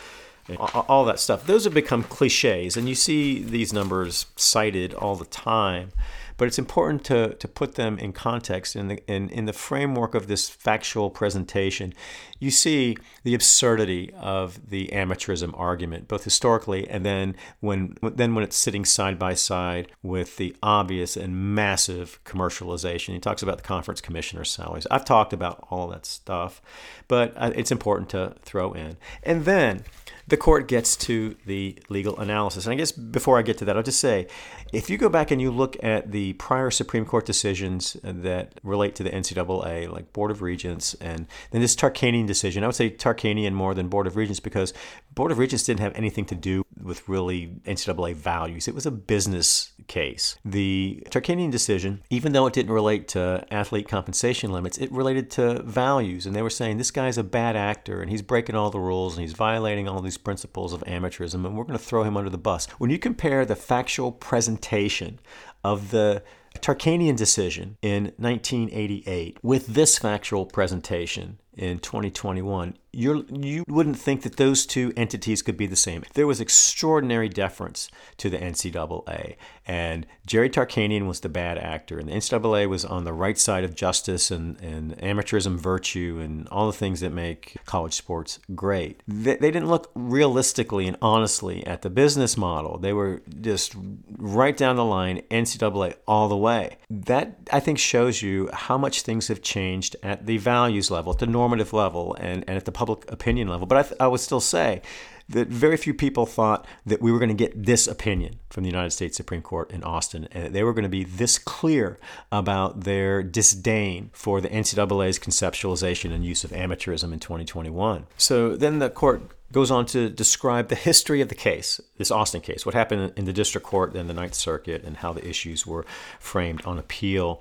all that stuff. Those have become cliches, and you see these numbers cited all the time. but it's important to, to put them in context in the, in, in the framework of this factual presentation. You see the absurdity of the amateurism argument, both historically and then when, then when it's sitting side by side with the obvious and massive commercialization. He talks about the conference commissioner salaries. I've talked about all that stuff, but uh, it's important to throw in. And then the court gets to the legal analysis. And I guess before I get to that, I'll just say if you go back and you look at the prior Supreme Court decisions that relate to the NCAA, like Board of Regents, and then this Tarkanian decision, I would say Tarkanian more than Board of Regents because Board of Regents didn't have anything to do with really NCAA values. It was a business case. The Tarkanian decision, even though it didn't relate to athlete compensation limits, it related to values. And they were saying this guy's a bad actor and he's breaking all the rules and he's violating all these principles of amateurism and we're going to throw him under the bus. When you compare the factual presentation of the Tarkanian decision in 1988 with this factual presentation in 2021, you're, you wouldn't think that those two entities could be the same. There was extraordinary deference to the NCAA, and Jerry Tarkanian was the bad actor, and the NCAA was on the right side of justice and, and amateurism virtue and all the things that make college sports great. They, they didn't look realistically and honestly at the business model. They were just right down the line, NCAA all the way. That, I think, shows you how much things have changed at the values level, at the normative level, and, and at the public opinion level. But I, th- I would still say that very few people thought that we were going to get this opinion from the United States Supreme Court in Alston, and they were going to be this clear about their disdain for the NCAA's conceptualization and use of amateurism in 2021. So then the court goes on to describe the history of the case, this Alston case, what happened in the district court, then the Ninth Circuit, and how the issues were framed on appeal.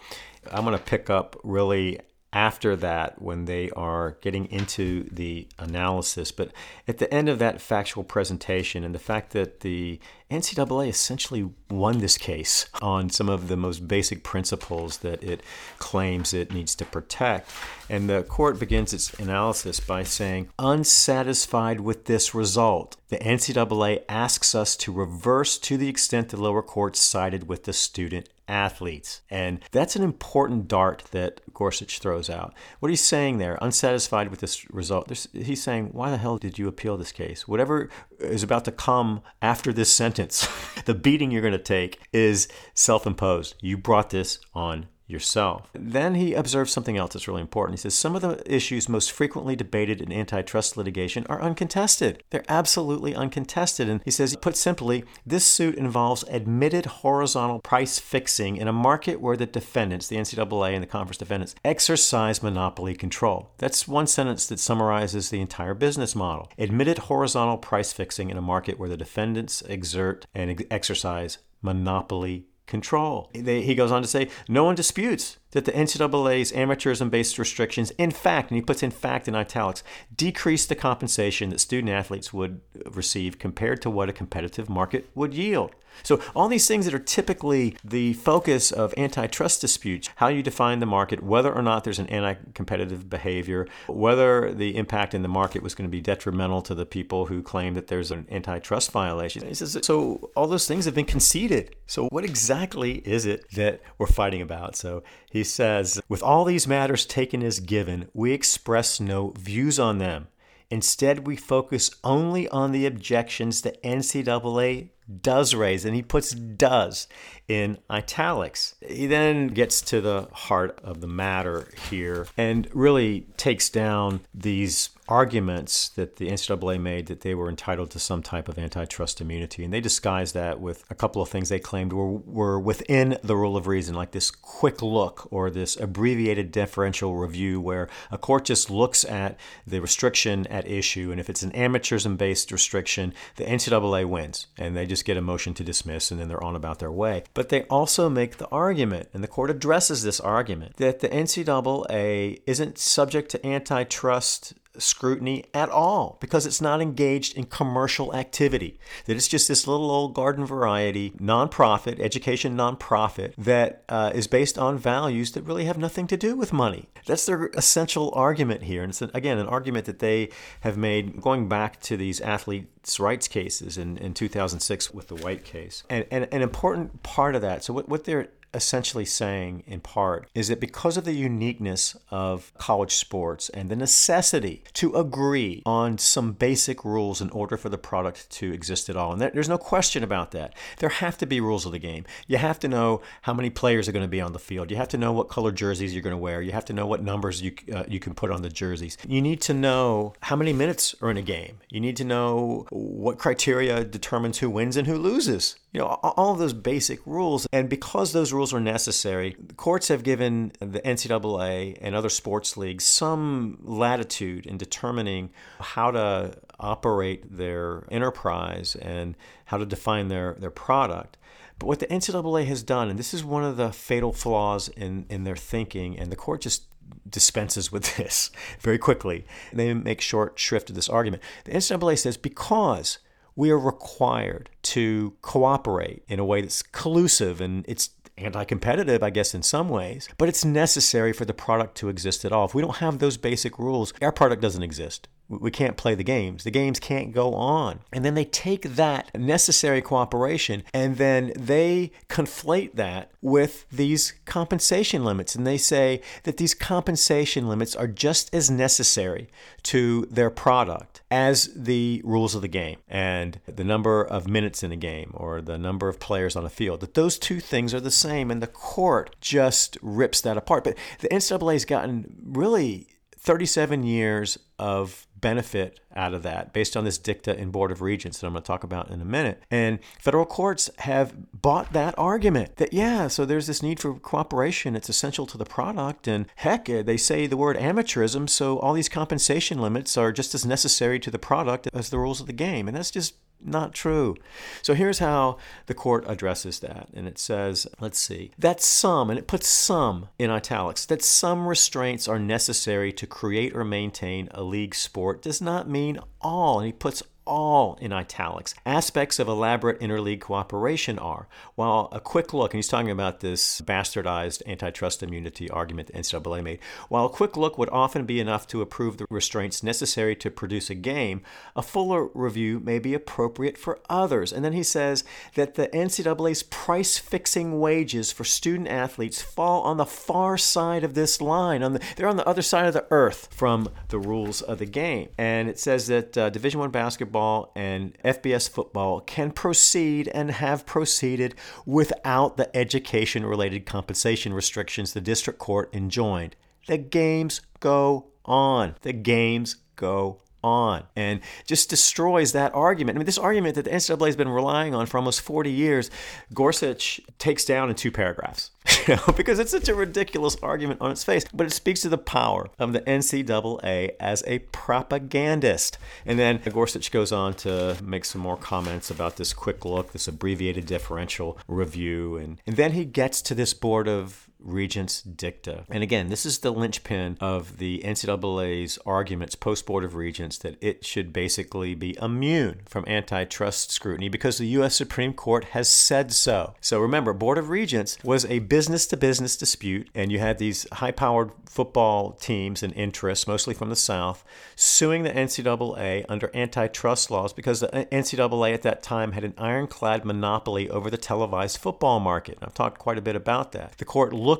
I'm going to pick up really after that when they are getting into the analysis. But at the end of that factual presentation, and the fact that the NCAA essentially won this case on some of the most basic principles that it claims it needs to protect. And the court begins its analysis by saying, unsatisfied with this result, the NCAA asks us to reverse to the extent the lower court sided with the student athletes. And that's an important dart that Gorsuch throws out. What he's saying there, unsatisfied with this result, he's saying, why the hell did you appeal this case? Whatever is about to come after this sentence, the beating you're going to take is self imposed. You brought this on yourself. Then he observes something else that's really important. He says some of the issues most frequently debated in antitrust litigation are uncontested. They're absolutely uncontested. And he says, put simply, this suit involves admitted horizontal price fixing in a market where the defendants, the NCAA and the conference defendants, exercise monopoly control. That's one sentence that summarizes the entire business model. Admitted horizontal price fixing in a market where the defendants exert and exercise monopoly control. He goes on to say, no one disputes that the NCAA's amateurism based restrictions, in fact, and he puts in fact in italics, decrease the compensation that student athletes would receive compared to what a competitive market would yield. So, all these things that are typically the focus of antitrust disputes how you define the market, whether or not there's an anti competitive behavior, whether the impact in the market was going to be detrimental to the people who claim that there's an antitrust violation. Says, so, all those things have been conceded. So, what exactly is it that we're fighting about? So, he says, with all these matters taken as given, we express no views on them. Instead, we focus only on the objections the NCAA does raise, and he puts does in italics. He then gets to the heart of the matter here and really takes down these arguments that the NCAA made that they were entitled to some type of antitrust immunity. And they disguised that with a couple of things they claimed were, were within the rule of reason, like this quick look or this abbreviated deferential review, where a court just looks at the restriction at issue. And if it's an amateurism based restriction, the NCAA wins. And they just get a motion to dismiss and then they're on about their way. But they also make the argument, and the court addresses this argument, that the NCAA isn't subject to antitrust scrutiny at all because it's not engaged in commercial activity. That it's just this little old garden variety nonprofit, education nonprofit that uh, is based on values that really have nothing to do with money. That's their essential argument here. And it's, again, an argument that they have made going back to these athletes' rights cases in, in 2006 with the White case. And, and an important part of that, so what, what they're essentially saying, in part, is that because of the uniqueness of college sports and the necessity to agree on some basic rules in order for the product to exist at all, and there's no question about that, there have to be rules of the game. You have to know how many players are going to be on the field. You have to know what color jerseys you're going to wear. You have to know what numbers you uh, you can put on the jerseys. You need to know how many minutes are in a game. You need to know what criteria determines who wins and who loses. You know, all of those basic rules. And because those rules are necessary, the courts have given the NCAA and other sports leagues some latitude in determining how to operate their enterprise and how to define their, their product. But what the NCAA has done, and this is one of the fatal flaws in, in their thinking, and the court just dispenses with this very quickly. They make short shrift of this argument. The NCAA says because we are required to cooperate in a way that's collusive and it's anti competitive, I guess, in some ways, but it's necessary for the product to exist at all. If we don't have those basic rules, our product doesn't exist we can't play the games. The games can't go on. And then they take that necessary cooperation and then they conflate that with these compensation limits. And they say that these compensation limits are just as necessary to their product as the rules of the game and the number of minutes in a game or the number of players on a field. That those two things are the same. And the court just rips that apart. But the NCAA has gotten really 37 years of benefit out of that based on this dicta in Board of Regents that I'm going to talk about in a minute. And federal courts have bought that argument that, yeah, so there's this need for cooperation. It's essential to the product. And heck, eh, they say the word amateurism, so all these compensation limits are just as necessary to the product as the rules of the game. And that's just not true. So here's how the court addresses that. And it says, let's see, that some, and it puts some in italics, that some restraints are necessary to create or maintain a league sport does not mean all. And he puts all in italics. Aspects of elaborate interleague cooperation are, while a quick look, and he's talking about this bastardized antitrust immunity argument NCAA made, while a quick look would often be enough to approve the restraints necessary to produce a game, a fuller review may be appropriate for others. And then he says that the NCAA's price fixing wages for student athletes fall on the far side of this line. On the, they're on the other side of the earth from the rules of the game. And it says that uh, Division One basketball basketball and FBS football can proceed and have proceeded without the education related compensation restrictions the district court enjoined. The games go on. The games go on and just destroys that argument. I mean, this argument that the NCAA has been relying on for almost 40 years, Gorsuch takes down in two paragraphs. You know, because it's such a ridiculous argument on its face, but it speaks to the power of the NCAA as a propagandist. And then Gorsuch goes on to make some more comments about this quick look, this abbreviated deferential review, and, and then he gets to this board of Regents dicta. And again, this is the linchpin of the NCAA's arguments post Board of Regents that it should basically be immune from antitrust scrutiny because the U.S. Supreme Court has said so. So remember, Board of Regents was a business to business dispute, and you had these high powered football teams and interests, mostly from the South, suing the NCAA under antitrust laws because the NCAA at that time had an ironclad monopoly over the televised football market. I've talked quite a bit about that. The court looked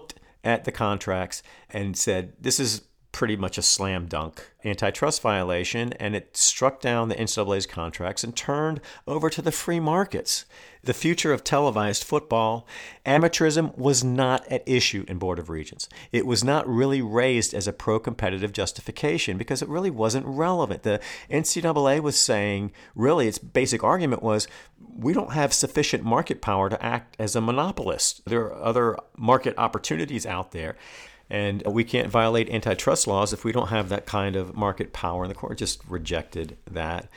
at the contracts and said, this is pretty much a slam dunk antitrust violation, and it struck down the NCAA's contracts and turned over to the free markets. The future of televised football, amateurism was not at issue in Board of Regents. It was not really raised as a pro competitive justification because it really wasn't relevant. The NCAA was saying, really, its basic argument was we don't have sufficient market power to act as a monopolist. There are other market opportunities out there. And we can't violate antitrust laws if we don't have that kind of market power. And the court just rejected that.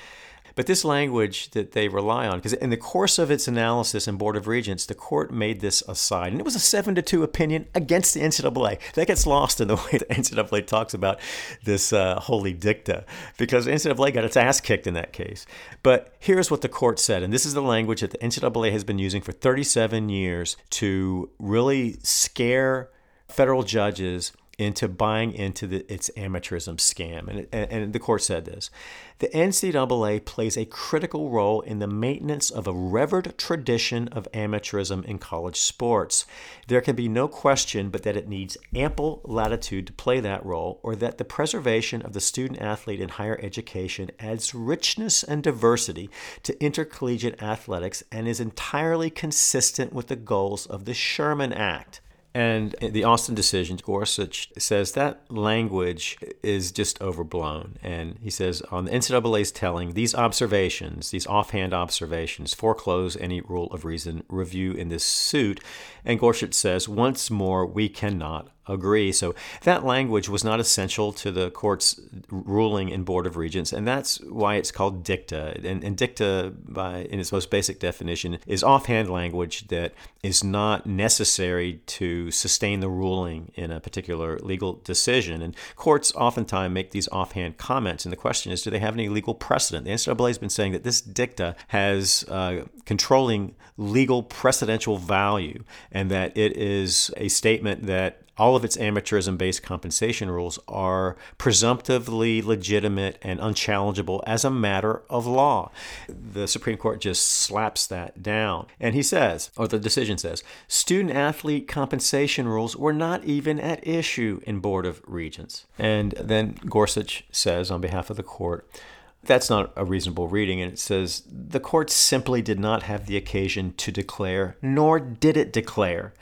But this language that they rely on, because in the course of its analysis in Board of Regents, the court made this aside, and it was a seven to two opinion against the NCAA. That gets lost in the way the NCAA talks about this uh, holy dicta, because the NCAA got its ass kicked in that case. But here's what the court said, and this is the language that the NCAA has been using for 37 years to really scare federal judges into buying into the, its amateurism scam. And, and, and the court said this The NCAA plays a critical role in the maintenance of a revered tradition of amateurism in college sports. There can be no question but that it needs ample latitude to play that role, or that the preservation of the student athlete in higher education adds richness and diversity to intercollegiate athletics and is entirely consistent with the goals of the Sherman Act. And the Alston decision, Gorsuch says that language is just overblown. And he says, on the NCAA's telling, these observations, these offhand observations, foreclose any rule of reason review in this suit. And Gorsuch says, once more, we cannot agree. So that language was not essential to the court's ruling in Board of Regents, and that's why it's called dicta. And, and, dicta, by in its most basic definition, is offhand language that is not necessary to sustain the ruling in a particular legal decision. And courts oftentimes make these offhand comments, and the question is, do they have any legal precedent? The NCAA has been saying that this dicta has uh, controlling legal precedential value, and that it is a statement that all of its amateurism based compensation rules are presumptively legitimate and unchallengeable as a matter of law. The Supreme Court just slaps that down. And he says, or the decision says, student athlete compensation rules were not even at issue in Board of Regents. And then Gorsuch says, on behalf of the court, that's not a reasonable reading. And it says the court simply did not have the occasion to declare, nor did it declare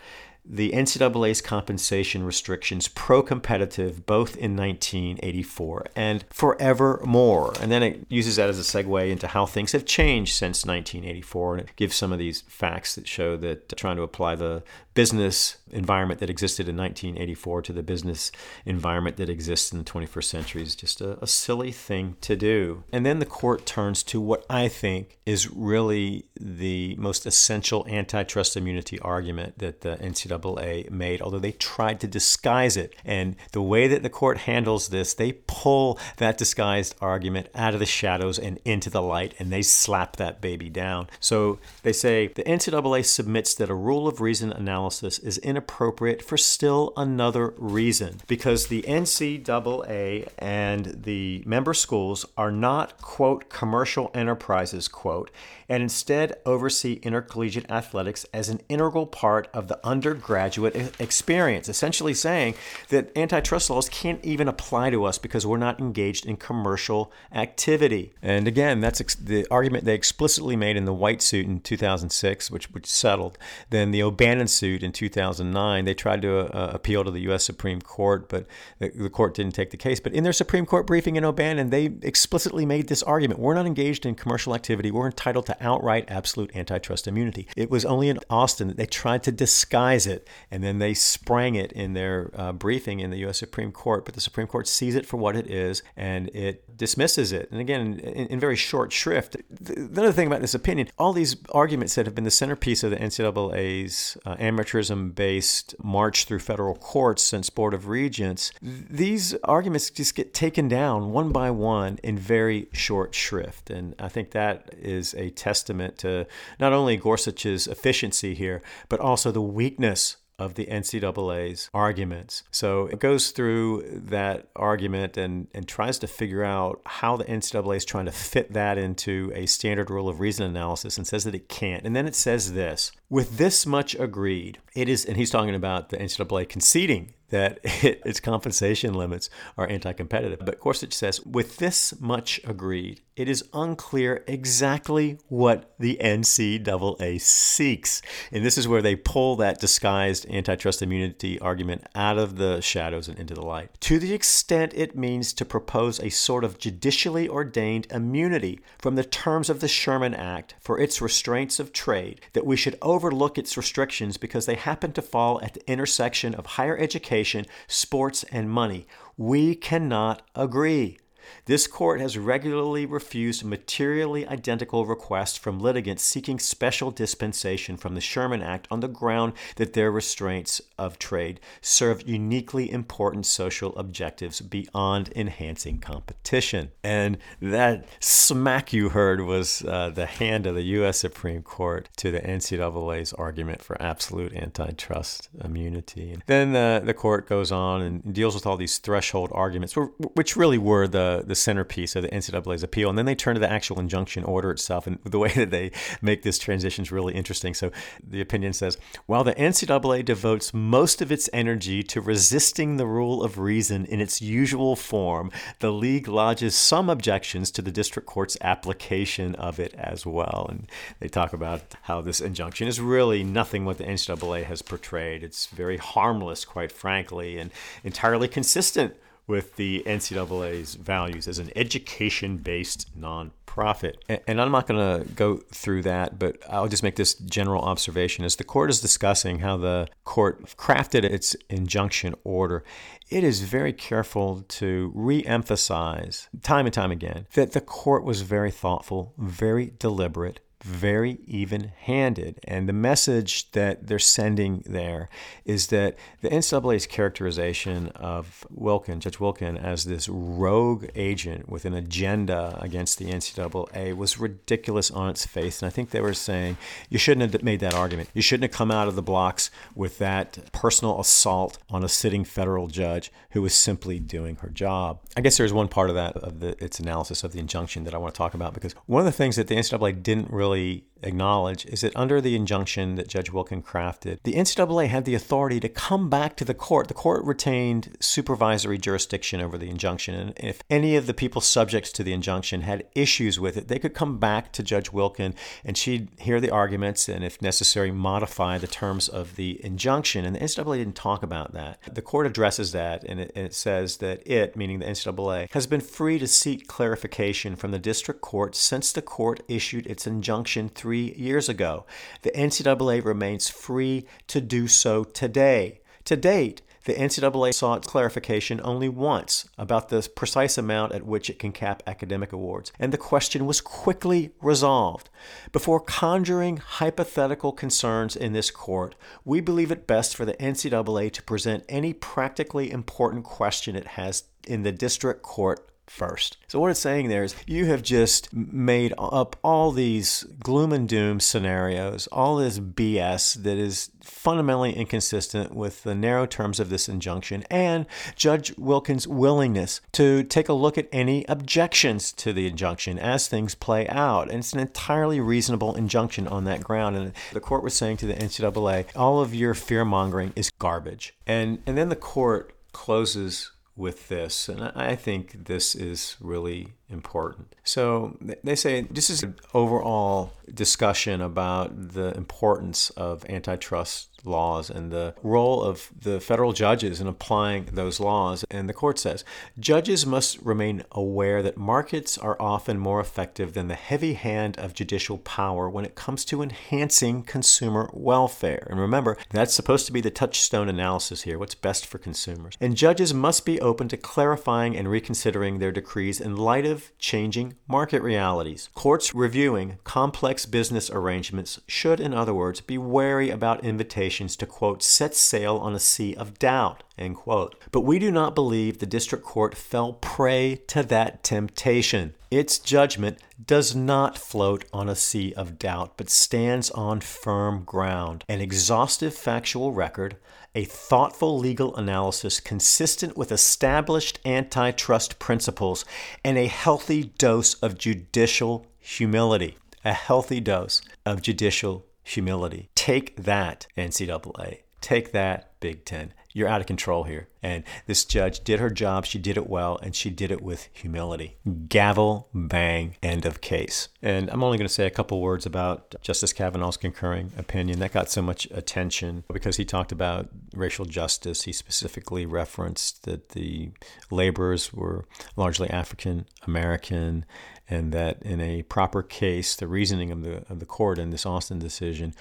the NCAA's compensation restrictions pro competitive both in 1984 and forevermore. And then it uses that as a segue into how things have changed since 1984. And it gives some of these facts that show that trying to apply the business environment that existed in 1984 to the business environment that exists in the 21st century is just a, a, silly thing to do. And then the court turns to what I think is really the most essential antitrust immunity argument that the NCAA made, although they tried to disguise it. And the way that the court handles this, they pull that disguised argument out of the shadows and into the light, and they slap that baby down. So they say the NCAA submits that a rule of reason analysis analysis is inappropriate for still another reason because the NCAA and the member schools are not, quote, commercial enterprises, quote, and instead oversee intercollegiate athletics as an integral part of the undergraduate experience, essentially saying that antitrust laws can't even apply to us because we're not engaged in commercial activity. And again, that's ex- the argument they explicitly made in the White suit in 2006, which, which settled. Then the O'Bannon suit in 2009. They tried to uh, appeal to the U.S. Supreme Court, but the, the, court didn't take the case. But in their Supreme Court briefing in O'Bannon, they explicitly made this argument we're not engaged in commercial activity. We're entitled to outright absolute antitrust immunity. It was only in Alston that they tried to disguise it, and then they sprang it in their uh, briefing in the U.S. Supreme Court. But the Supreme Court sees it for what it is, and it dismisses it. And again, in, in very short shrift, the, the other thing about this opinion, all these arguments that have been the centerpiece of the NCAA's uh, amateurism based march through federal courts since Board of Regents, these arguments just get taken down one by one in very short shrift. And I think that is a testament to not only Gorsuch's efficiency here, but also the weakness of the NCAA's arguments. So it goes through that argument and, and tries to figure out how the NCAA is trying to fit that into a standard rule of reason analysis and says that it can't. And then it says this with this much agreed, it is, and he's talking about the NCAA conceding that it, its compensation limits are anti competitive. But Gorsuch says, with this much agreed, it is unclear exactly what the NCAA seeks. And this is where they pull that disguised antitrust immunity argument out of the shadows and into the light. To the extent it means to propose a sort of judicially ordained immunity from the terms of the Sherman Act for its restraints of trade, that we should overlook its restrictions because they happen to fall at the intersection of higher education, sports, and money. We cannot agree. This court has regularly refused materially identical requests from litigants seeking special dispensation from the Sherman Act on the ground that their restraints of trade serve uniquely important social objectives beyond enhancing competition. And that smack you heard was uh, the hand of the U.S. Supreme Court to the NCAA's argument for absolute antitrust immunity. And then uh, the court goes on and deals with all these threshold arguments, which really were the, the centerpiece of the NCAA's appeal. And then they turn to the actual injunction order itself. And the way that they make this transition is really interesting. So the opinion says while the NCAA devotes most of its energy to resisting the rule of reason in its usual form, the league lodges some objections to the district court's application of it as well. And they talk about how this injunction is really nothing what the NCAA has portrayed. It's very harmless, quite frankly, and entirely consistent with the NCAA's values as an education based nonprofit. And I'm not going to go through that, but I'll just make this general observation. As the court is discussing how the court crafted its injunction order, it is very careful to re emphasize time and time again that the court was very thoughtful, very deliberate, very even handed. And the message that they're sending there is that the NCAA's characterization of Wilken, Judge Wilken, as this rogue agent with an agenda against the NCAA was ridiculous on its face. And I think they were saying you shouldn't have made that argument. You shouldn't have come out of the blocks with that personal assault on a sitting federal judge who was simply doing her job. I guess there's one part of that, of the, its analysis of the injunction that I want to talk about because one of the things that the NCAA didn't really really acknowledge is that under the injunction that Judge Wilken crafted, the NCAA had the authority to come back to the court. The court retained supervisory jurisdiction over the injunction. And if any of the people subject to the injunction had issues with it, they could come back to Judge Wilken and she'd hear the arguments and, if necessary, modify the terms of the injunction. And the NCAA didn't talk about that. The court addresses that and it, and it says that it, meaning the NCAA, has been free to seek clarification from the district court since the court issued its injunction three three years ago. The NCAA remains free to do so today. To date, the NCAA sought clarification only once about the precise amount at which it can cap academic awards, and the question was quickly resolved. Before conjuring hypothetical concerns in this court, we believe it best for the NCAA to present any practically important question it has in the district court first. So, what it's saying there is you have just made up all these gloom and doom scenarios, all this BS that is fundamentally inconsistent with the narrow terms of this injunction and Judge Wilken's willingness to take a look at any objections to the injunction as things play out. And it's an entirely reasonable injunction on that ground. And the court was saying to the NCAA, all of your fear mongering is garbage. And, and then the court closes with this, and I think this is really important. So they say this is an overall discussion about the importance of antitrust laws and the role of the federal judges in applying those laws. And the court says judges must remain aware that markets are often more effective than the heavy hand of judicial power when it comes to enhancing consumer welfare. And remember, that's supposed to be the touchstone analysis here what's best for consumers. And judges must be open to clarifying and reconsidering their decrees in light of changing market realities. Courts reviewing complex business arrangements should, in other words, be wary about invitations to, quote, set sail on a sea of doubt, end quote. But we do not believe the district court fell prey to that temptation. Its judgment does not float on a sea of doubt, but stands on firm ground. An exhaustive factual record, a thoughtful legal analysis consistent with established antitrust principles, and a healthy dose of judicial humility. A healthy dose of judicial humility. Take that, NCAA. Take that, Big Ten you're out of control here. And this judge did her job. She did it well, and she did it with humility. Gavel, bang, end of case. And I'm only going to say a couple words about Justice Kavanaugh's concurring opinion. That got so much attention because he talked about racial justice. He specifically referenced that the laborers were largely African American and that in a proper case, the reasoning of the, of the court in this Alston decision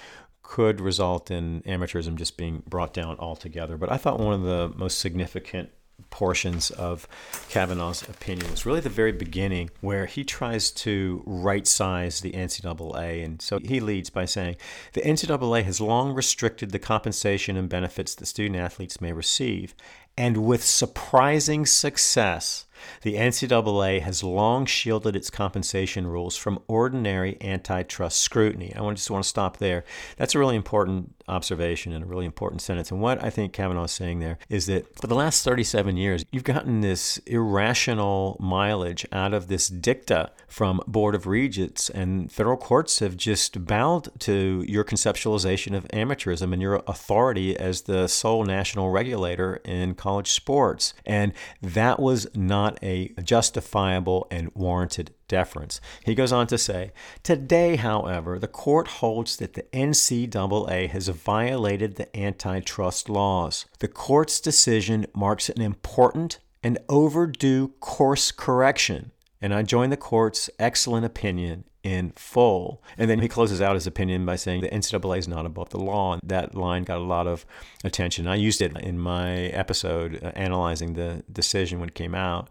could result in amateurism just being brought down altogether. But I thought one of the most significant portions of Kavanaugh's opinion. was really the very beginning where he tries to right size the NCAA. And so he leads by saying the NCAA has long restricted the compensation and benefits that student athletes may receive. And with surprising success, the NCAA has long shielded its compensation rules from ordinary antitrust scrutiny. I just want to stop there. That's a really important observation and a really important sentence. And what I think Kavanaugh is saying there is that for the last 37 years, you've gotten this irrational mileage out of this dicta from Board of Regents, and federal courts have just bowed to your conceptualization of amateurism and your authority as the sole national regulator in college sports. And that was not a justifiable and warranted deference. He goes on to say Today, however, the court holds that the NCAA has violated the antitrust laws. The court's decision marks an important and overdue course correction. And I join the court's excellent opinion in full. And then he closes out his opinion by saying the NCAA is not above the law. And that line got a lot of attention. I used it in my episode uh, analyzing the decision when it came out.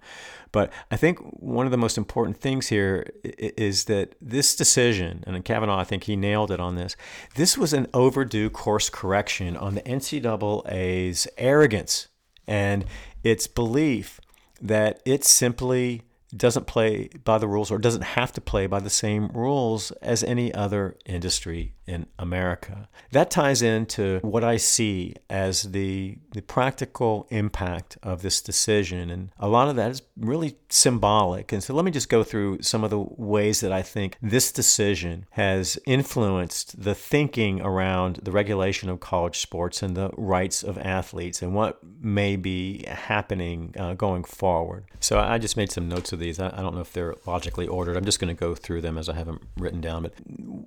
But I think one of the most important things here is that this decision, and Kavanaugh, I think he nailed it on this, this was an overdue course correction on the NCAA's arrogance and its belief that it simply doesn't play by the rules or doesn't have to play by the same rules as any other industry in America. That ties into what I see as the, the practical impact of this decision. And a lot of that is really symbolic. And so let me just go through some of the ways that I think this decision has influenced the thinking around the regulation of college sports and the rights of athletes and what may be happening uh, going forward. So I just made some notes of these. I, I don't know if they're logically ordered. I'm just going to go through them as I have them written down. But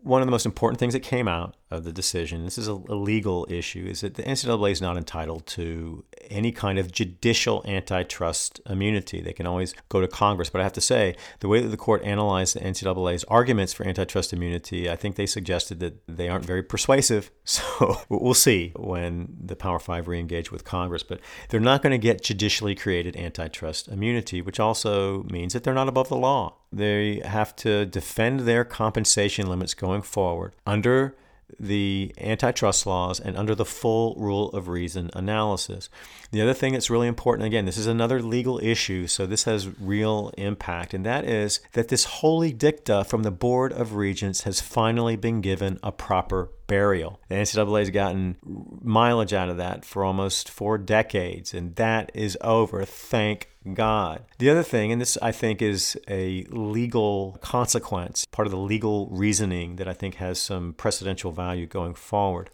one of the most important things that came out of the decision, this is a, a legal issue, is that the NCAA is not entitled to any kind of judicial antitrust immunity. They can always go to Congress. But I have to say, the way that the court analyzed the NCAA's arguments for antitrust immunity, I think they suggested that they aren't very persuasive. So we'll see when the Power Five reengage with Congress. But they're not going to get judicially created antitrust immunity, which also means that they're not above the law. They have to defend their compensation limits going forward under the antitrust laws and under the full rule of reason analysis. The other thing that's really important, again, this is another legal issue, so this has real impact, and that is that this holy dicta from the Board of Regents has finally been given a proper burial. The NCAA has gotten mileage out of that for almost four decades, and that is over. Thank God. The other thing, and this I think is a legal consequence, part of the legal reasoning that I think has some precedential value going forward.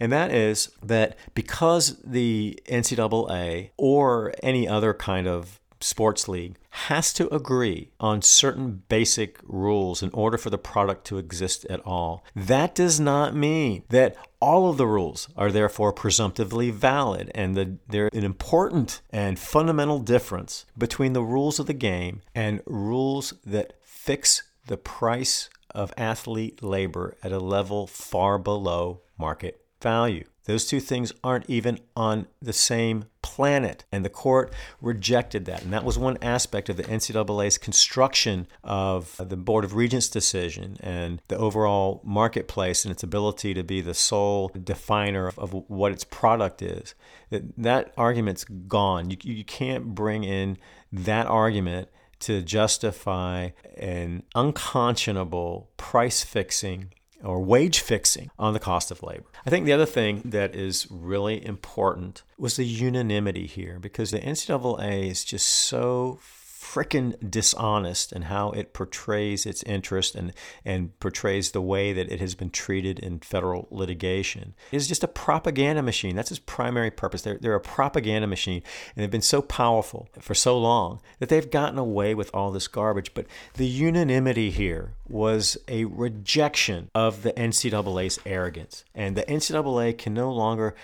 And that is that because the NCAA or any other kind of sports league has to agree on certain basic rules in order for the product to exist at all. That does not mean that all of the rules are therefore presumptively valid, and the, there's an important and fundamental difference between the rules of the game and rules that fix the price of athlete labor at a level far below market value. Those two things aren't even on the same planet. And the court rejected that. And that was one aspect of the NCAA's construction of the Board of Regents decision and the overall marketplace and its ability to be the sole definer of, of what its product is. That, that argument's gone. You, you can't bring in that argument to justify an unconscionable price fixing or wage fixing on the cost of labor. I think the other thing that is really important was the unanimity here because the NCAA is just so freaking dishonest in how it portrays its interest and, and portrays the way that it has been treated in federal litigation. It is just a propaganda machine. That's its primary purpose. They're, they're a propaganda machine, and they've been so powerful for so long that they've gotten away with all this garbage. But the unanimity here was a rejection of the NCAA's arrogance. And the NCAA can no longer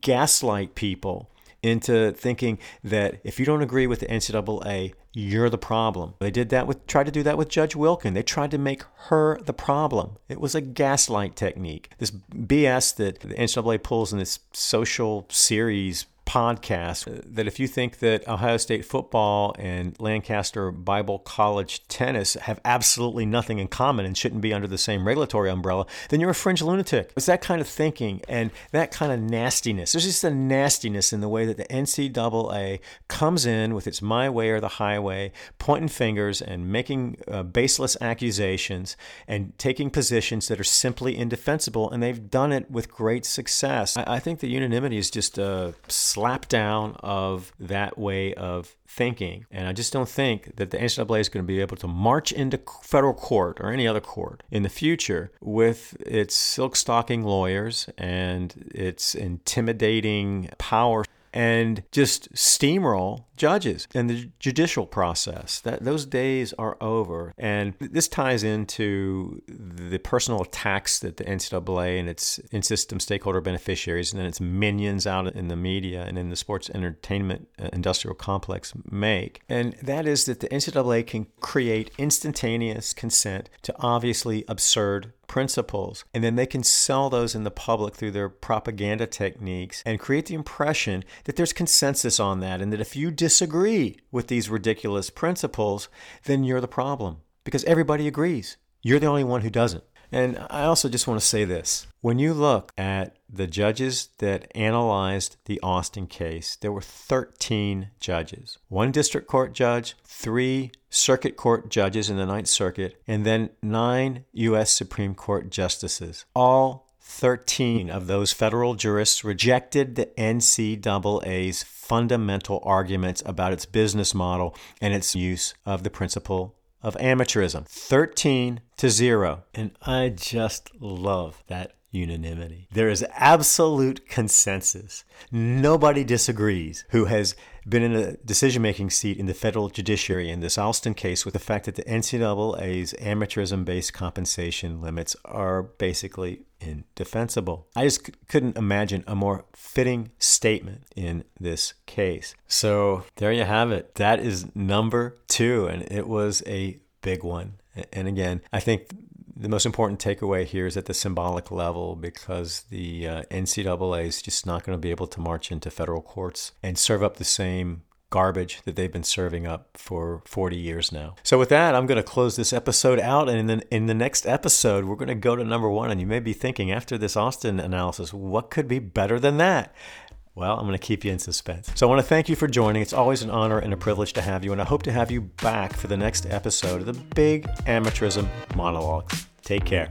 gaslight people into thinking that if you don't agree with the NCAA, you're the problem. They did that with tried to do that with Judge Wilkin. They tried to make her the problem. It was a gaslight technique. This BS that the NCAA pulls in this social series podcast uh, that if you think that Ohio State football and Lancaster Bible College tennis have absolutely nothing in common and shouldn't be under the same regulatory umbrella, then you're a fringe lunatic. It's that kind of thinking and that kind of nastiness. There's just a nastiness in the way that the NCAA comes in with its my way or the highway, pointing fingers and making uh, baseless accusations and taking positions that are simply indefensible, and they've done it with great success. I, I think the unanimity is just a slap down of that way of thinking. And I just don't think that the NCAA is going to be able to march into federal court or any other court in the future with its silk stocking lawyers and its intimidating power and just steamroll judges and the judicial process. That those days are over, and this ties into the personal attacks that the NCAA and its in-system stakeholder beneficiaries and then its minions out in the media and in the sports entertainment uh, industrial complex make, and that is that the NCAA can create instantaneous consent to obviously absurd principles. And then they can sell those in the public through their propaganda techniques and create the impression that there's consensus on that and that if you disagree with these ridiculous principles, then you're the problem because everybody agrees. You're the only one who doesn't. And I also just want to say this. When you look at the judges that analyzed the Alston case, there were 13 judges one district court judge, three circuit court judges in the Ninth Circuit, and then nine U.S. Supreme Court justices. All 13 of those federal jurists rejected the NCAA's fundamental arguments about its business model and its use of the principle of amateurism 13 to 0. And I just love that unanimity. There is absolute consensus. Nobody disagrees who has been in a decision making seat in the federal judiciary in this Alston case with the fact that the NCAA's amateurism based compensation limits are basically indefensible. I just c- couldn't imagine a more fitting statement in this case. So there you have it. That is number two, and it was a big one. And again, I think the most important takeaway here is at the symbolic level because the uh, NCAA is just not going to be able to march into federal courts and serve up the same garbage that they've been serving up for 40 years now. So with that, I'm going to close this episode out and in the, in the next episode, we're going to go to number 1 and you may be thinking after this Alston analysis, what could be better than that? Well, I'm going to keep you in suspense. So I want to thank you for joining. It's always an honor and a privilege to have you, and I hope to have you back for the next episode of the Big Amateurism Monologues. Take care.